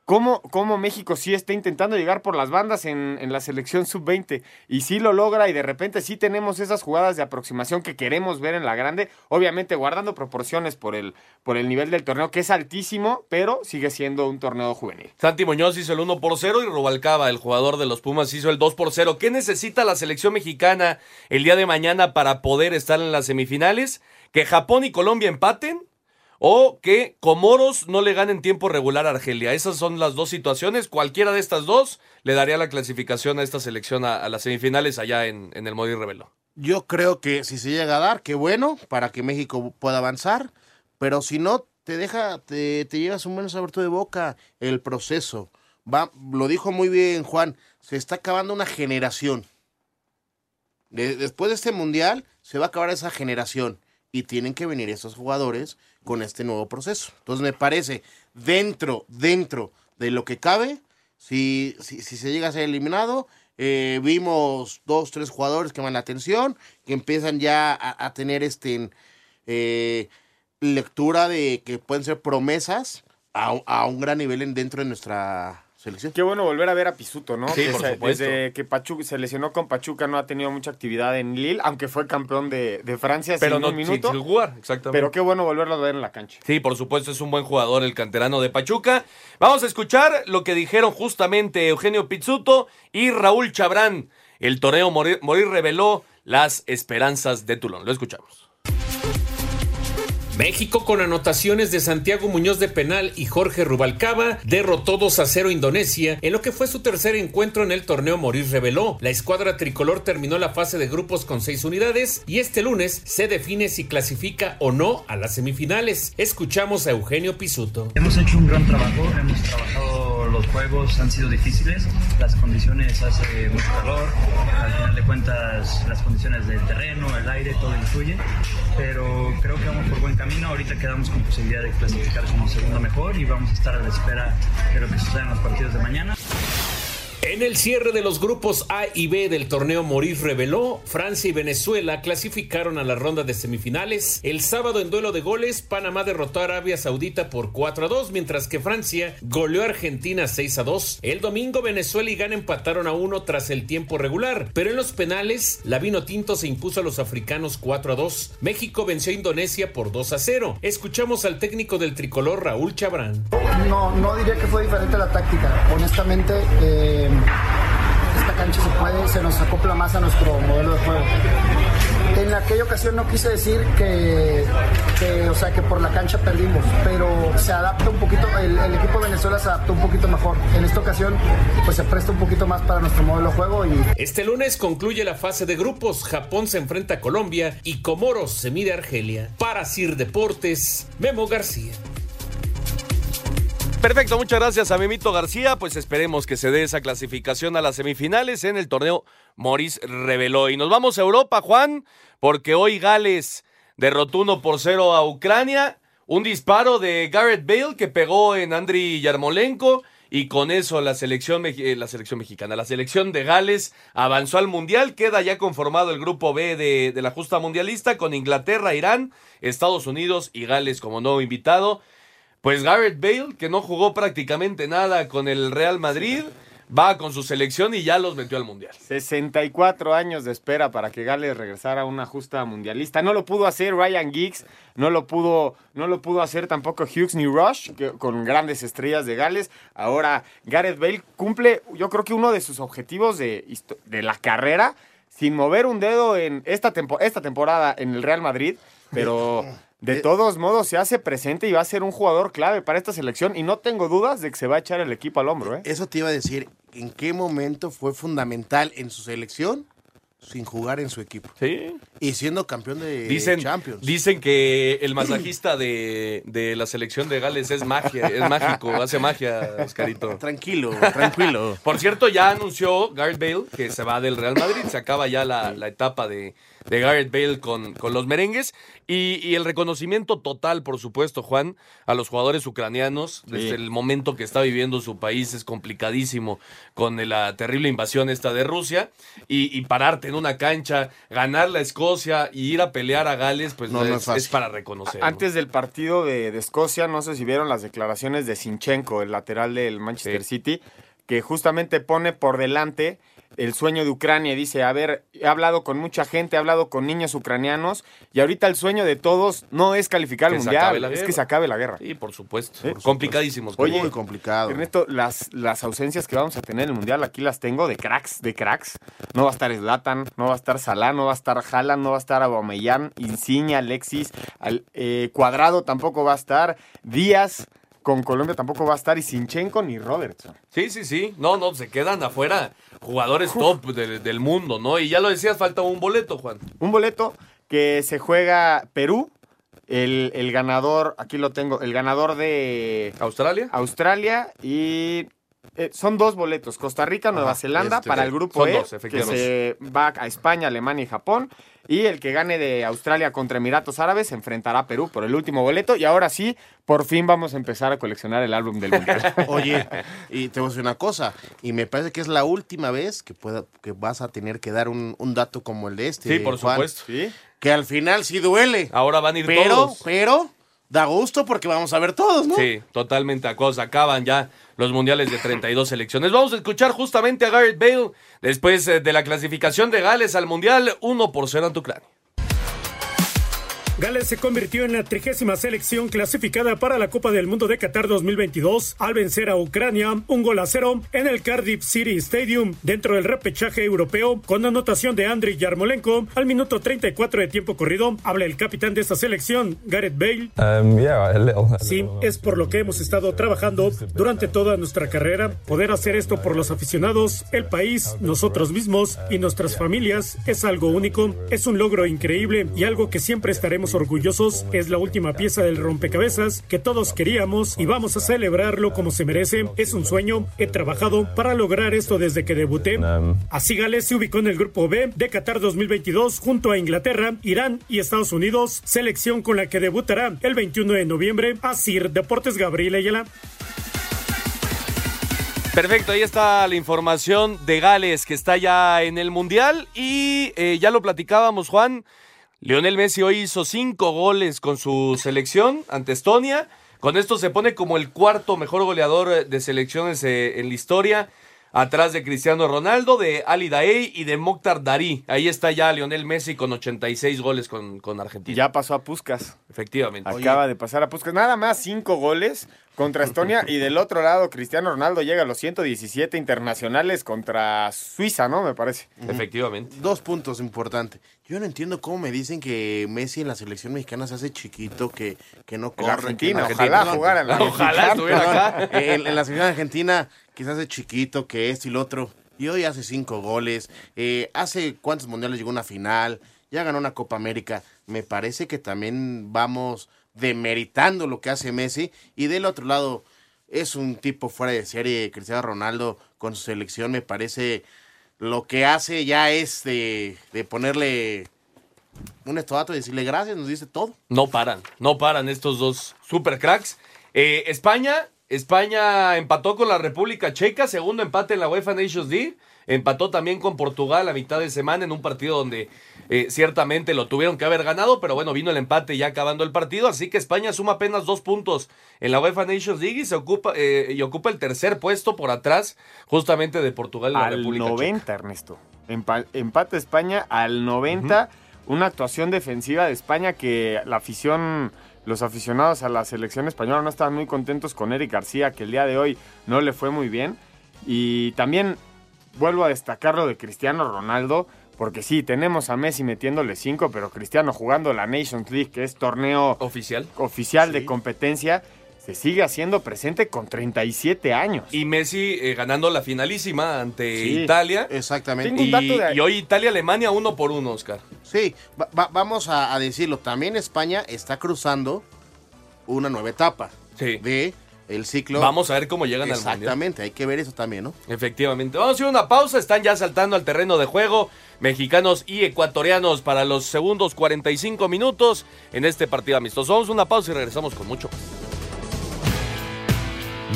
cómo, cómo México sí está intentando llegar por las bandas en, en la selección sub-20, y sí lo logra, y de repente sí tenemos esas jugadas de aproximación que queremos ver en la grande, obviamente guardando proporciones por el, por el nivel del torneo, que es altísimo, pero sigue siendo un torneo juvenil. Santi Muñoz hizo el 1 por 0 y Rubalcaba, el jugador de los Pumas, hizo el 2 por 0. ¿Qué necesita la selección mexicana el día de mañana para poder estar en las semifinales? ¿Que Japón y Colombia empaten? ¿O que Comoros no le ganen tiempo regular a Argelia? Esas son las dos situaciones. Cualquiera de estas dos le daría la clasificación a esta selección a, las semifinales allá en, el Modir Rebelo. Yo creo que si se llega a dar, qué bueno, para que México pueda avanzar, pero si no, te deja, te, te llevas un buen sabor de boca el proceso. Va, lo dijo muy bien Juan, se está acabando una generación. De- después de este mundial, se va a acabar esa generación y tienen que venir esos jugadores con este nuevo proceso. Entonces me parece, dentro, dentro de lo que cabe, si, si, si se llega a ser eliminado, eh, vimos dos, tres jugadores que van la atención, que empiezan ya a, tener este eh, lectura de que pueden ser promesas a, a un gran nivel en, dentro de nuestra selección. Qué bueno volver a ver a Pisuto, ¿no? Sí, por supuesto. desde que Pachuca se lesionó con Pachuca no ha tenido mucha actividad en Lille, aunque fue campeón de, de Francia Pero sin no un minuto. sin jugar, exactamente. pero qué bueno volverlo a ver en la cancha. Sí, por supuesto, es un buen jugador el canterano de Pachuca. Vamos a escuchar lo que dijeron justamente Eugenio Pizzuto y Raúl Chabrán. El torneo Morir, Morir reveló las esperanzas de Tulón. Lo escuchamos. México con anotaciones de Santiago Muñoz de penal y Jorge Rubalcaba derrotó 2 a 0 Indonesia en lo que fue su tercer encuentro en el torneo Morir reveló. La escuadra tricolor terminó la fase de grupos con seis unidades y este lunes se define si clasifica o no a las semifinales. Escuchamos a Eugenio Pisuto. Hemos hecho un gran trabajo, hemos trabajado los juegos, han sido difíciles, las condiciones hace mucho calor, al final de cuentas las condiciones del terreno, el aire, todo influye, pero creo que vamos por buen camino, ahorita quedamos con posibilidad de clasificar como segundo mejor y vamos a estar a la espera de lo que suceda en los partidos de mañana. En el cierre de los grupos A y B del torneo Morir reveló, Francia y Venezuela clasificaron a la ronda de semifinales. El sábado en duelo de goles, Panamá derrotó a Arabia Saudita por 4 a 2, mientras que Francia goleó a Argentina 6 a 2. El domingo Venezuela y Ghana empataron a 1 tras el tiempo regular, pero en los penales, la Vino Tinto se impuso a los africanos 4 a 2. México venció a Indonesia por 2 a 0. Escuchamos al técnico del tricolor Raúl Chabrán. No, no diría que fue diferente la táctica. Honestamente, eh, esta cancha se puede, se nos acopla más a nuestro modelo de juego. En aquella ocasión no quise decir que, o sea, que por la cancha perdimos, pero se adapta un poquito, el, el equipo de Venezuela se adaptó un poquito mejor. En esta ocasión, pues se presta un poquito más para nuestro modelo de juego y Este lunes concluye la fase de grupos. Japón se enfrenta a Colombia y Comoros se mide a Argelia. Para Sir Deportes, Memo García. Perfecto, muchas gracias a Memito García. Pues esperemos que se dé esa clasificación a las semifinales en el torneo Moris reveló. Y nos vamos a Europa, Juan, porque hoy Gales derrotó 1 por 0 a Ucrania. Un disparo de Garrett Bale que pegó en Andriy Yarmolenko. Y con eso la selección, eh, la selección mexicana, la selección de Gales avanzó al Mundial. Queda ya conformado el grupo B de la justa mundialista con Inglaterra, Irán, Estados Unidos y Gales como nuevo invitado. Pues Garrett Bale, que no jugó prácticamente nada con el Real Madrid, va con su selección y ya los metió al Mundial. 64 años de espera para que Gales regresara a una justa mundialista. No lo pudo hacer Ryan Giggs, no lo pudo, no lo pudo hacer tampoco Hughes ni Rush, que- con grandes estrellas de Gales. Ahora Gareth Bale cumple, yo creo que uno de sus objetivos de, de la carrera, sin mover un dedo en esta, tempo- esta temporada en el Real Madrid, pero (laughs) de todos modos se hace presente y va a ser un jugador clave para esta selección y no tengo dudas de que se va a echar el equipo al hombro. ¿eh? Eso te iba a decir, ¿en qué momento fue fundamental en su selección sin jugar en su equipo? Sí. Y siendo campeón de Dicen, Champions. dicen que el (clears throat) masajista de, de la selección de Gales es magia, es mágico, hace magia, Oscarito. Tranquilo, tranquilo. (laughs) Por cierto, ya anunció Gareth Bale que se va del Real Madrid. Se acaba ya la, la etapa de, de Gareth Bale con, con los merengues. Y, y el reconocimiento total, por supuesto, Juan, a los jugadores ucranianos. Desde el momento que está viviendo su país es complicadísimo con la terrible invasión esta de Rusia. Y, y pararte en una cancha, ganar la Escocia y ir a pelear a Gales, pues No, no es, para reconocer. ¿no? Antes del partido de, de Escocia, no sé si vieron las declaraciones de Sinchenko, el lateral del Manchester City, que justamente pone por delante el sueño de Ucrania dice, a ver, he hablado con mucha gente, he hablado con niños ucranianos y ahorita el sueño de todos no es calificar al acabe mundial, la es que se acabe la guerra. Sí, por supuesto. Complicadísimos. Oye, Muy complicado. Ernesto, las, las ausencias que vamos a tener en el Mundial, aquí las tengo de cracks, de cracks. No va a estar Zlatan, no va a estar Salah, no va a estar Haaland, no va a estar Aubameyang, Insigne, Alexis, al- eh, Cuadrado tampoco va a estar, Díaz con Colombia tampoco va a estar y Sinchenko ni Robertson. Sí, sí, sí. No, no, se quedan afuera jugadores top del, del mundo, ¿no? Y ya lo decías, falta un boleto, Juan. Un boleto que se juega Perú, el, el ganador, aquí lo tengo, el ganador de ¿Australia? Australia y eh, son dos boletos, Costa Rica, Nueva Ajá, Zelanda este, para el grupo E, dos, que se va a España, Alemania y Japón. Y el que gane de Australia contra Emiratos Árabes se enfrentará a Perú por el último boleto. Y ahora sí, por fin vamos a empezar a coleccionar el álbum del Mundial. (laughs) Oye, y te voy a decir una cosa, y me parece que es la última vez que, pueda, que vas a tener que dar un, un dato como el de este. Sí, por Juan, supuesto. ¿Sí? Que al final sí duele. Ahora van a ir pero, todos. pero, da gusto porque vamos a ver todos, ¿no? Sí, totalmente a cosa. Acaban ya los mundiales de 32 selecciones. Vamos a escuchar justamente a Gareth Bale después eh, de la clasificación de Gales al mundial 1 por 0 ante Ucrania. Gales se convirtió en la trigésima selección clasificada para la Copa del Mundo de Qatar 2022 al vencer a Ucrania un gol a cero en el Cardiff City Stadium dentro del repechaje europeo con anotación de Andriy Yarmolenko al minuto 34 de tiempo corrido. Habla el capitán de esta selección, Gareth Bale. Sí, es por lo que hemos estado trabajando durante toda nuestra carrera. Poder hacer esto por los aficionados, el país, nosotros mismos y nuestras familias es algo único. Es un logro increíble y algo que siempre estaremos orgullosos. Es la última pieza del rompecabezas que todos queríamos y vamos a celebrarlo como se merece. Es un sueño. He trabajado para lograr esto desde que debuté. Así Gales se ubicó en el grupo B de Qatar 2022 junto a Inglaterra, Irán y Estados Unidos, selección con la que debutará el 21 de noviembre. Asir Deportes Gabriel Ayala. Perfecto, ahí está la información de Gales que está ya en el Mundial y eh, ya lo platicábamos, Juan. Lionel Messi hoy hizo cinco goles con su selección ante Estonia. Con esto se pone como el cuarto mejor goleador de selecciones eh, en la historia. Atrás de Cristiano Ronaldo, de Ali Daei y de Mokhtar Dari. Ahí está ya Lionel Messi con 86 goles con, con Argentina. Ya pasó a Puskas. Efectivamente. Acaba de pasar a Puskas. Nada más cinco goles contra Estonia. y del otro lado, Cristiano Ronaldo llega a los 117 internacionales contra Suiza, ¿no? Me parece. Efectivamente. Dos puntos importantes. Yo no entiendo cómo me dicen que Messi en la selección mexicana se hace chiquito, que, que no corre. Argentina, que no- ojalá Argentina. jugara en la Ojalá estuviera acá. (laughs) en, en la selección argentina que se hace chiquito, que esto y lo otro. Y hoy hace cinco goles. Eh, hace cuántos mundiales llegó a una final. Ya ganó una Copa América. Me parece que también vamos demeritando lo que hace Messi. Y del otro lado, es un tipo fuera de serie. Cristiano Ronaldo con su selección me parece lo que hace ya es de, de ponerle un estodato y decirle gracias, nos dice todo. No paran, no paran estos dos super cracks. Eh, España, España empató con la República Checa, segundo empate en la UEFA Nations League. Empató también con Portugal a mitad de semana en un partido donde eh, ciertamente lo tuvieron que haber ganado, pero bueno, vino el empate ya acabando el partido, así que España suma apenas dos puntos en la UEFA Nations League y se ocupa eh, y ocupa el tercer puesto por atrás justamente de Portugal y la Al República 90, Ernesto. Empa- empate España al 90. Una actuación defensiva de España que la afición, los aficionados a la selección española no estaban muy contentos con Eric García, que el día de hoy no le fue muy bien. Y también vuelvo a destacar lo de Cristiano Ronaldo, porque sí, tenemos a Messi metiéndole 5, pero Cristiano jugando la Nations League, que es torneo oficial. oficial de competencia, se sigue haciendo presente con 37 años. Y Messi eh, ganando la finalísima ante Sí, Italia. Exactamente. Y, dato de- y hoy Italia-Alemania uno por uno, Oscar. Sí, va- va- vamos a, a decirlo. También España está cruzando una nueva etapa Sí. de el ciclo. Vamos a ver cómo llegan al Mundial. Exactamente, hay que ver eso también, ¿no? Efectivamente. Vamos a hacer una pausa. Están ya saltando al terreno de juego mexicanos y ecuatorianos para los segundos 45 minutos en este partido amistoso. Vamos a una pausa y regresamos con mucho.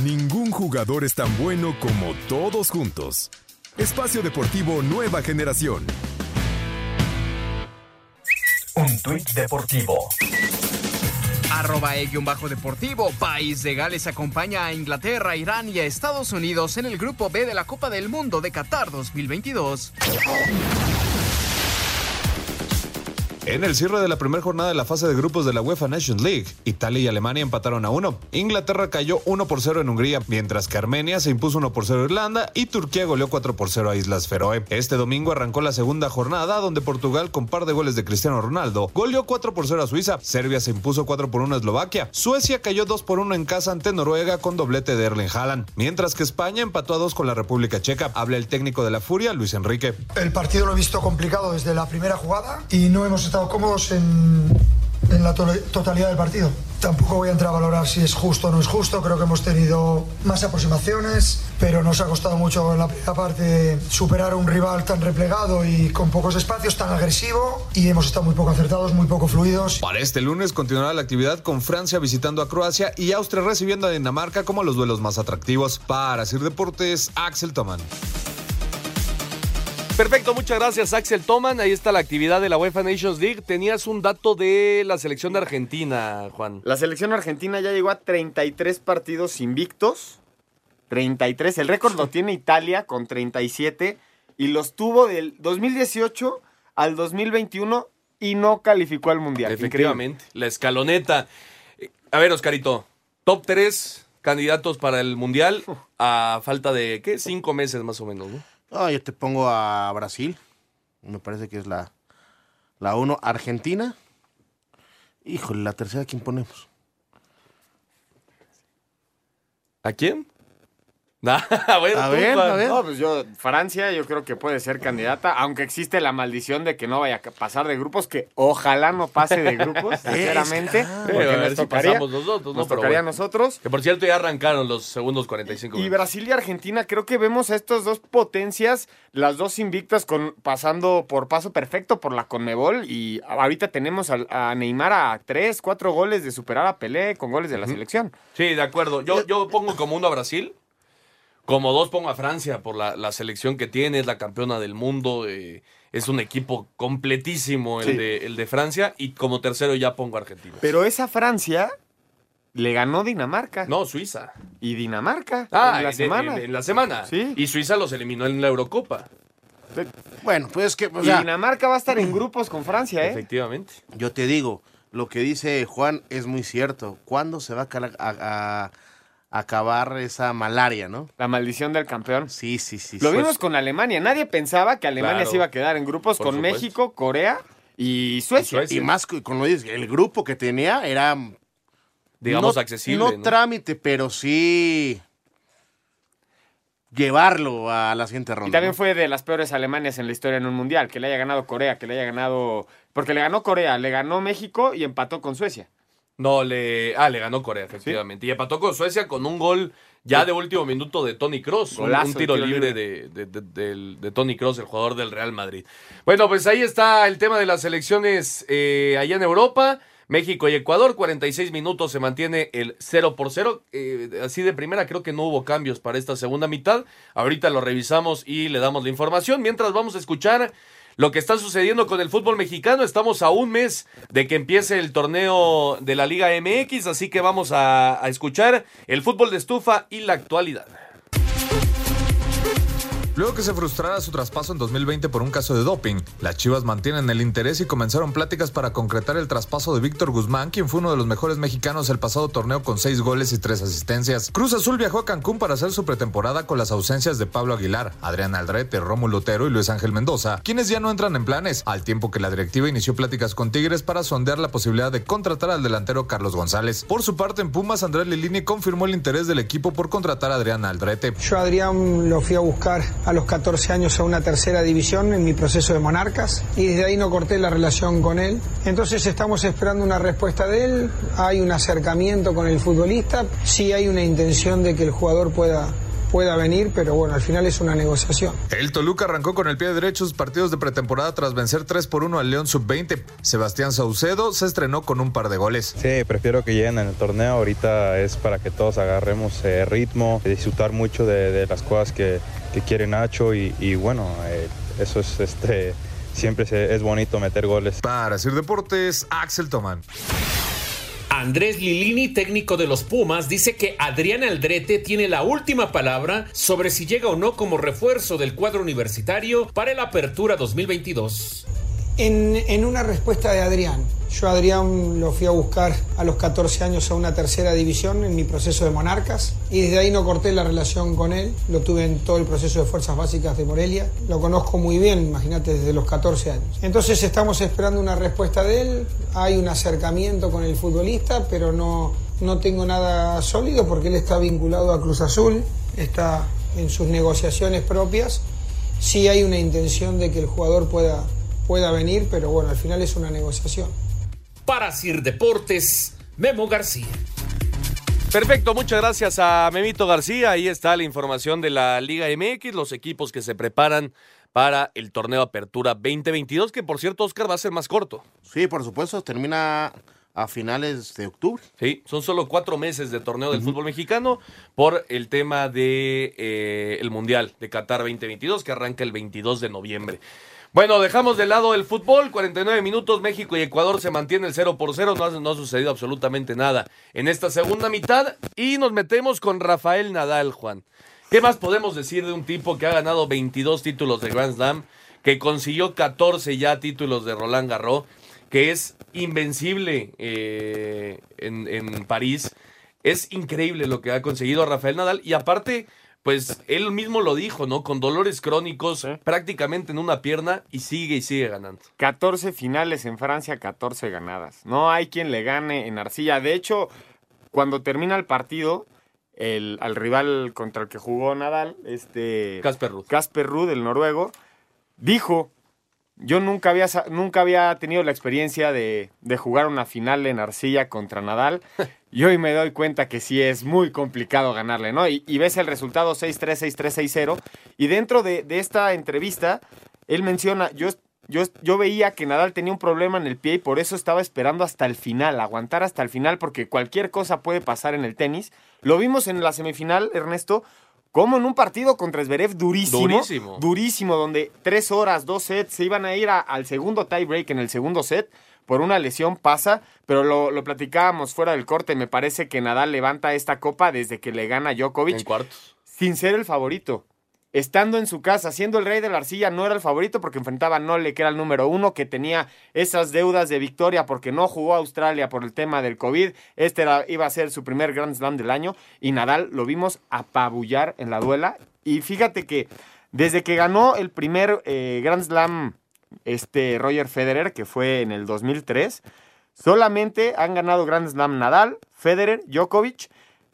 Ningún jugador es tan bueno como todos juntos. Espacio Deportivo Nueva Generación. Un tuit deportivo. Arroba E-bajo deportivo. País de Gales acompaña a Inglaterra, Irán y a Estados Unidos en el grupo B de la Copa del Mundo de Qatar 2022. En el cierre de la primera jornada de la fase de grupos de la UEFA Nations League, Italia y Alemania empataron a uno. Inglaterra cayó 1 por 0 en Hungría, mientras que Armenia se impuso 1 por 0 a Irlanda y Turquía goleó 4 por 0 a Islas Feroe. Este domingo arrancó la segunda jornada, donde Portugal, con par de goles de Cristiano Ronaldo, goleó 4 por 0 a Suiza. Serbia se impuso 4 por 1 a Eslovaquia. Suecia cayó 2 por 1 en casa ante Noruega con doblete de Erling Haaland, mientras que España empató a 2 con la República Checa. Habla el técnico de la Furia, Luis Enrique. El partido lo he visto complicado desde la primera jugada y no hemos estado cómodos en, la to- totalidad del partido. Tampoco voy a entrar a valorar si es justo o no es justo. Creo que hemos tenido más aproximaciones, pero nos ha costado mucho en la parte superar a un rival tan replegado y con pocos espacios, tan agresivo. Y hemos estado muy poco acertados, muy poco fluidos. Para este lunes continuará la actividad con Francia visitando a Croacia y Austria recibiendo a Dinamarca como los duelos más atractivos. Para Sir Deportes, Axel Toman. Perfecto, muchas gracias Axel Toman. Ahí está la actividad de la UEFA Nations League. Tenías un dato de la selección de Argentina, Juan. La selección argentina ya llegó a 33 partidos invictos. 33. El récord lo (laughs) tiene Italia con 37. Y los tuvo del 2018 al 2021 y no calificó al Mundial. Efectivamente, la escaloneta. Eh, A ver, Oscarito, top 3 candidatos para el Mundial a falta de, ¿qué? Cinco meses más o menos, ¿no? Ah, yo te pongo a Brasil. Me parece que es la, la uno. Argentina. Híjole, la tercera, ¿quién ponemos? ¿A quién? (laughs) Ah, bueno, A tú, ver, a ver. No, pues yo, Francia, yo creo que puede ser candidata, aunque existe la maldición de que no vaya a pasar de grupos, que ojalá no pase de grupos, (laughs) (laughs) sinceramente. Porque a ver nos si tocaría, pasamos nosotros, ¿no? nos tocaría a nosotros. Que por cierto ya arrancaron los segundos 45 Y minutos. Brasil y Argentina, creo que vemos a estas dos potencias, las dos invictas, con, pasando por paso perfecto por la Conmebol. Y ahorita tenemos a, a Neymar a tres, cuatro goles de superar a Pelé con goles de la selección. Sí, de acuerdo. Yo, yo pongo como uno a Brasil. Como dos pongo a Francia por la, la selección que tiene, es la campeona del mundo. eh, es un equipo completísimo el, Sí. de, el de Francia. Y como tercero ya pongo a Argentina. Pero esa Francia le ganó Dinamarca. No, Suiza. Y Dinamarca Ah, en la en- semana. En, en la semana. Sí. Y Suiza los eliminó en la Eurocopa. Bueno, pues que, o sea, Dinamarca va a estar en grupos con Francia, ¿eh? Efectivamente. yo te digo, lo que dice Juan es muy cierto. ¿Cuándo se va a- a acabar esa malaria, no? La maldición del campeón. Sí, sí, sí. Lo Pues, vimos con Alemania. Nadie pensaba que Alemania Claro. se iba a quedar en grupos con supuesto. México, Corea y Suecia. Suecia. Y más con lo dices, el grupo que tenía era Digamos no, accesible. No, ¿no? trámite, pero sí llevarlo a la siguiente ronda. Y también ¿no? fue de las peores Alemanias en la historia en un mundial. Que le haya ganado Corea, que le haya ganado. Porque le ganó Corea, le ganó México y empató con Suecia. No, le. Ah, le ganó Corea, efectivamente. Y empató con Suecia con un gol ya de último minuto de Tony Cross. Un, tiro, tiro libre, libre. De, de- de Tony Cross, el jugador del Real Madrid. Bueno, pues ahí está el tema de las elecciones eh, allá en Europa. México y Ecuador, 46 minutos, se mantiene el 0 por 0. Eh, así de primera, creo que no hubo cambios para esta segunda mitad. Ahorita lo revisamos y le damos la información. Mientras vamos a escuchar lo que está sucediendo con el fútbol mexicano. Estamos a un mes de que empiece el torneo de la Liga MX, así que vamos a, a escuchar el fútbol de estufa y la actualidad. Luego que se frustrara su traspaso en 2020 por un caso de doping, las Chivas mantienen el interés y comenzaron pláticas para concretar el traspaso de Víctor Guzmán, quien fue uno de los mejores mexicanos el pasado torneo con seis goles y tres asistencias. Cruz Azul viajó a Cancún para hacer su pretemporada con las ausencias de Pablo Aguilar, Adrián Aldrete, Rómulo Otero y Luis Ángel Mendoza, quienes ya no entran en planes, al tiempo que la directiva inició pláticas con Tigres para sondear la posibilidad de contratar al delantero Carlos González. Por su parte, en Pumas, Andrés Lilini confirmó el interés del equipo por contratar a Adrián Aldrete. Yo Adrián lo fui a buscar a los 14 años a una tercera división en mi proceso de Monarcas y desde ahí no corté la relación con él. Entonces estamos esperando una respuesta de él, hay un acercamiento con el futbolista, sí hay una intención de que el jugador pueda, pueda venir, pero bueno, al final es una negociación. El Toluca arrancó con el pie derecho sus partidos de pretemporada tras vencer 3 por 1 al León Sub-20. Sebastián Saucedo se estrenó con un par de goles. Sí, prefiero que lleguen en el torneo. Ahorita es para que todos agarremos eh, ritmo, disfrutar mucho de, de las cosas que, que quiere Nacho y, y bueno, eh, eso es este. Siempre se- es bonito meter goles. Para Sir Deportes, Axel Tomán. Andrés Lilini, técnico de los Pumas, dice que Adrián Aldrete tiene la última palabra sobre si llega o no como refuerzo del cuadro universitario para la apertura 2022. En, una respuesta de Adrián, yo a Adrián lo fui a buscar a los 14 años a una tercera división en mi proceso de Monarcas y desde ahí no corté la relación con él, lo tuve en todo el proceso de Fuerzas Básicas de Morelia, lo conozco muy bien, imagínate, desde los 14 años. Entonces estamos esperando una respuesta de él, hay un acercamiento con el futbolista, pero no, no tengo nada sólido porque él está vinculado a Cruz Azul, está en sus negociaciones propias, sí hay una intención de que el jugador pueda pueda venir, pero bueno, al final es una negociación. Para Sir Deportes, Memo García. Perfecto, muchas gracias a Memito García. Ahí está la información de la Liga MX, los equipos que se preparan para el torneo Apertura 2022, que por cierto, Oscar, va a ser más corto. Sí, por supuesto, termina a finales de octubre. Sí, son solo cuatro meses de torneo del fútbol mexicano por el tema de eh, el Mundial de Qatar 2022, que arranca el 22 de noviembre. Bueno, dejamos de lado el fútbol, 49 minutos, México y Ecuador se mantiene el 0 por 0, no ha, sucedido absolutamente nada en esta segunda mitad y nos metemos con Rafael Nadal, Juan. ¿Qué más podemos decir de un tipo que ha ganado 22 títulos de Grand Slam, que consiguió 14 ya títulos de Roland Garros, que es invencible eh, en París? Es increíble lo que ha conseguido Rafael Nadal y aparte pues él mismo lo dijo, ¿no? Con dolores crónicos prácticamente en una pierna y sigue y sigue ganando. 14 finales en Francia, 14 ganadas. No hay quien le gane en Arcilla. De hecho, cuando termina el partido, el, al rival contra el que jugó Nadal, este... Casper Ruud. Casper Ruud, el noruego, dijo, yo nunca había, nunca había tenido la experiencia de, de jugar una final en Arcilla contra Nadal. (laughs) Y hoy me doy cuenta que sí es muy complicado ganarle, ¿no? Y, y ves el resultado 6-3, 6-3, 6-0. Y dentro de, de esta entrevista, él menciona, yo, yo, yo veía que Nadal tenía un problema en el pie y por eso estaba esperando hasta el final, aguantar hasta el final, porque cualquier cosa puede pasar en el tenis. Lo vimos en la semifinal, Ernesto, como en un partido contra Zverev durísimo. Durísimo. Durísimo, donde tres horas, dos sets, se iban a ir a- al segundo tie break en el segundo set por una lesión pasa, pero lo, lo platicábamos fuera del corte. Me parece que Nadal levanta esta copa desde que le gana Djokovic. En cuartos. Sin ser el favorito. Estando en su casa, siendo el rey de la arcilla, no era el favorito porque enfrentaba a Nole, que era el número uno, que tenía esas deudas de victoria porque no jugó a Australia por el tema del COVID. Este era- iba a ser su primer Grand Slam del año y Nadal lo vimos apabullar en la duela. Y fíjate que desde que ganó el primer eh, Grand Slam este Roger Federer, que fue en el 2003, solamente han ganado Grand Slam Nadal, Federer, Djokovic,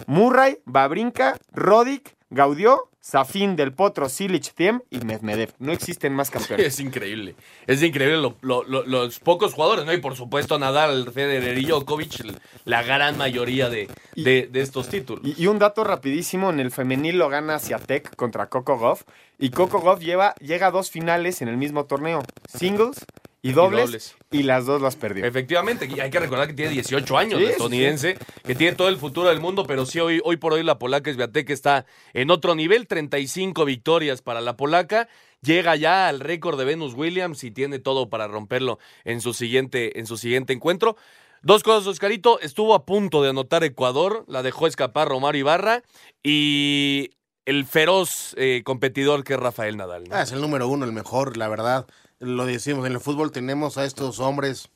Murray, Babrinka, Roddick, Gaudió, Safin del Potro, Silic, Thiem y Medvedev. No existen más campeones. Es increíble. Es increíble lo- lo- lo- los pocos jugadores, ¿no? Y por supuesto Nadal, Federer y Djokovic, la gran mayoría de, de- de estos títulos. Y, y un dato rapidísimo, en el femenil lo gana Siatek contra Coco Goff. Y Coco Goff lleva, llega a dos finales en el mismo torneo. Singles y dobles. Y, dobles. las dos las perdió. Efectivamente, y hay que recordar que tiene 18 años, Sí, estadounidense, que tiene todo el futuro del mundo, pero sí, hoy, hoy por hoy la polaca Swiatek está en otro nivel, 35 victorias para la polaca, llega ya al récord de Venus Williams y tiene todo para romperlo en su siguiente, en su siguiente encuentro. Dos cosas, Oscarito, estuvo a punto de anotar Ecuador, la dejó escapar Romario Ibarra y el feroz eh, competidor que es Rafael Nadal. ¿no? Ah, es el número uno, el mejor, la verdad. Lo decimos, en el fútbol tenemos a estos hombres,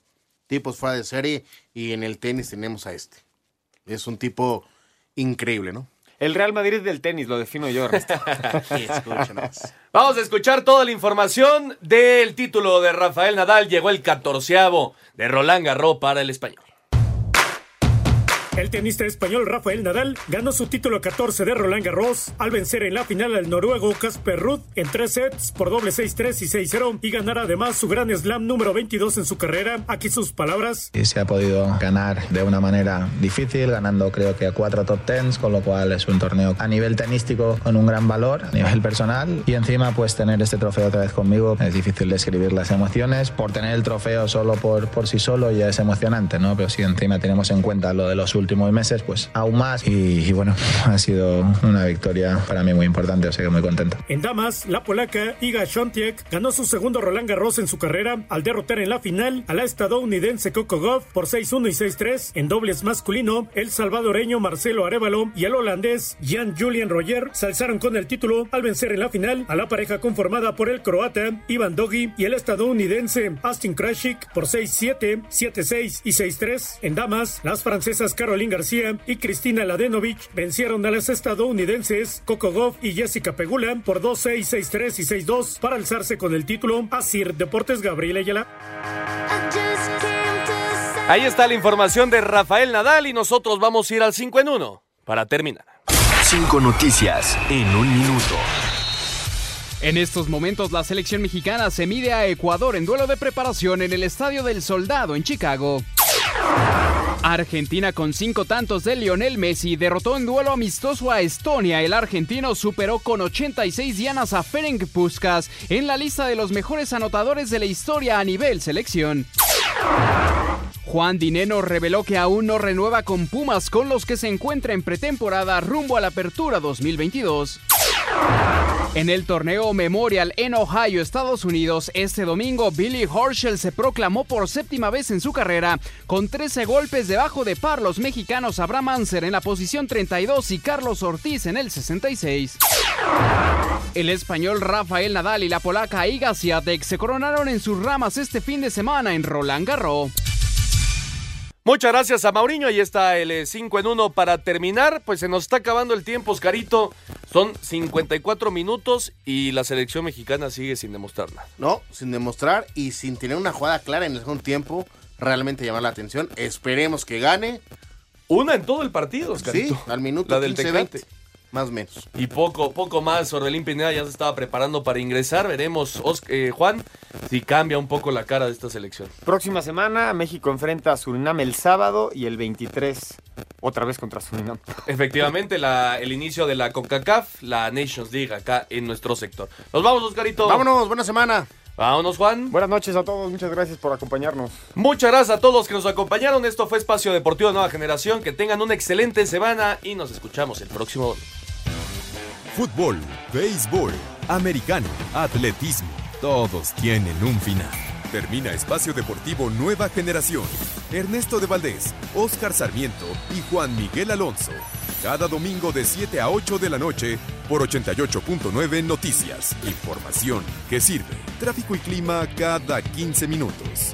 tipos fuera de serie, y en el tenis tenemos a este. Es un tipo increíble, ¿no? El Real Madrid del tenis, lo defino yo. (laughs) Vamos a escuchar toda la información del título de Rafael Nadal. Llegó el catorceavo de Roland Garros para el español. El tenista español Rafael Nadal ganó su título 14 de Roland Garros al vencer en la final al noruego Casper Ruud en tres sets por doble 6-3 y 6-0 y ganar además su gran slam número 22 en su carrera. Aquí sus palabras. Y se ha podido ganar de una manera difícil, ganando creo que a cuatro top tens, con lo cual es un torneo a nivel tenístico con un gran valor, a nivel personal. Y encima, pues tener este trofeo otra vez conmigo, es difícil describir las emociones. Por tener el trofeo solo por, por sí solo ya es emocionante, ¿no? Pero si encima tenemos en cuenta lo de los últimos meses, pues aún más. Y, y bueno, ha sido una victoria para mí muy importante, o sea que muy contento. En damas, la polaca Iga Świątek ganó su segundo Roland Garros en su carrera al derrotar en la final a la estadounidense Coco Gauff por 6-1 y 6-3. En dobles masculino, el salvadoreño Marcelo Arevalo y el holandés Jan Julian Roger se alzaron con el título al vencer en la final a la pareja conformada por el croata Ivan Dogi y el estadounidense Austin Krajcik por 6-7, 7-6 y 6-3. En damas, las francesas Caroline García y Cristina Ladenovic vencieron a las estadounidenses Coco Gauff y Jessica Pegula por 2-6, 6-3 y 6-2 para alzarse con el título. Asir Deportes Gabriel Ayala. Ahí está la información de Rafael Nadal y nosotros vamos a ir al 5 en 1 para terminar. Cinco noticias en un minuto. En estos momentos la selección mexicana se mide a Ecuador en duelo de preparación en el Estadio del Soldado en Chicago. Argentina con cinco tantos de Lionel Messi derrotó en duelo amistoso a Estonia. El argentino superó con 86 dianas a Ferenc Puskas en la lista de los mejores anotadores de la historia a nivel selección. Juan Dineno reveló que aún no renueva con Pumas con los que se encuentra en pretemporada rumbo a la apertura 2022. En el torneo Memorial en Ohio, Estados Unidos, este domingo Billy Horschel se proclamó por séptima vez en su carrera, con 13 golpes debajo de par los mexicanos Abraham Anser en la posición 32 y Carlos Ortiz en el 66. El español Rafael Nadal y la polaca Iga Swiatek se coronaron en sus ramas este fin de semana en Roland Garros. Muchas gracias a Mauriño. Ahí está el 5 en 1 para terminar. Pues se nos está acabando el tiempo, Oscarito. Son 54 minutos y la selección mexicana sigue sin demostrar nada. No, sin demostrar y sin tener una jugada clara en el segundo tiempo, realmente llamar la atención. Esperemos que gane. Una en todo el partido, Oscarito. Sí, al minuto La del 15, Tecate. 20, más o menos. Y poco, poco más. Orbelín Pineda ya se estaba preparando para ingresar. Veremos, Os- eh, Juan, si cambia un poco la cara de esta selección. Próxima semana, México enfrenta a Surinam el sábado y el 23 otra vez contra Surinam. (laughs) Efectivamente, la- el inicio de la CONCACAF, la Nations League acá en nuestro sector. Nos vamos, Oscarito. Vámonos, buena semana. Vámonos, Juan. Buenas noches a todos, muchas gracias por acompañarnos. Muchas gracias a todos los que nos acompañaron. Esto fue Espacio Deportivo de Nueva Generación. Que tengan una excelente semana y nos escuchamos el próximo domingo. Fútbol, béisbol, americano, atletismo, todos tienen un final. Termina Espacio Deportivo Nueva Generación. Ernesto de Valdés, Oscar Sarmiento y Juan Miguel Alonso. Cada domingo de 7 a 8 de la noche por 88.9 Noticias. Información que sirve. Tráfico y clima cada 15 minutos.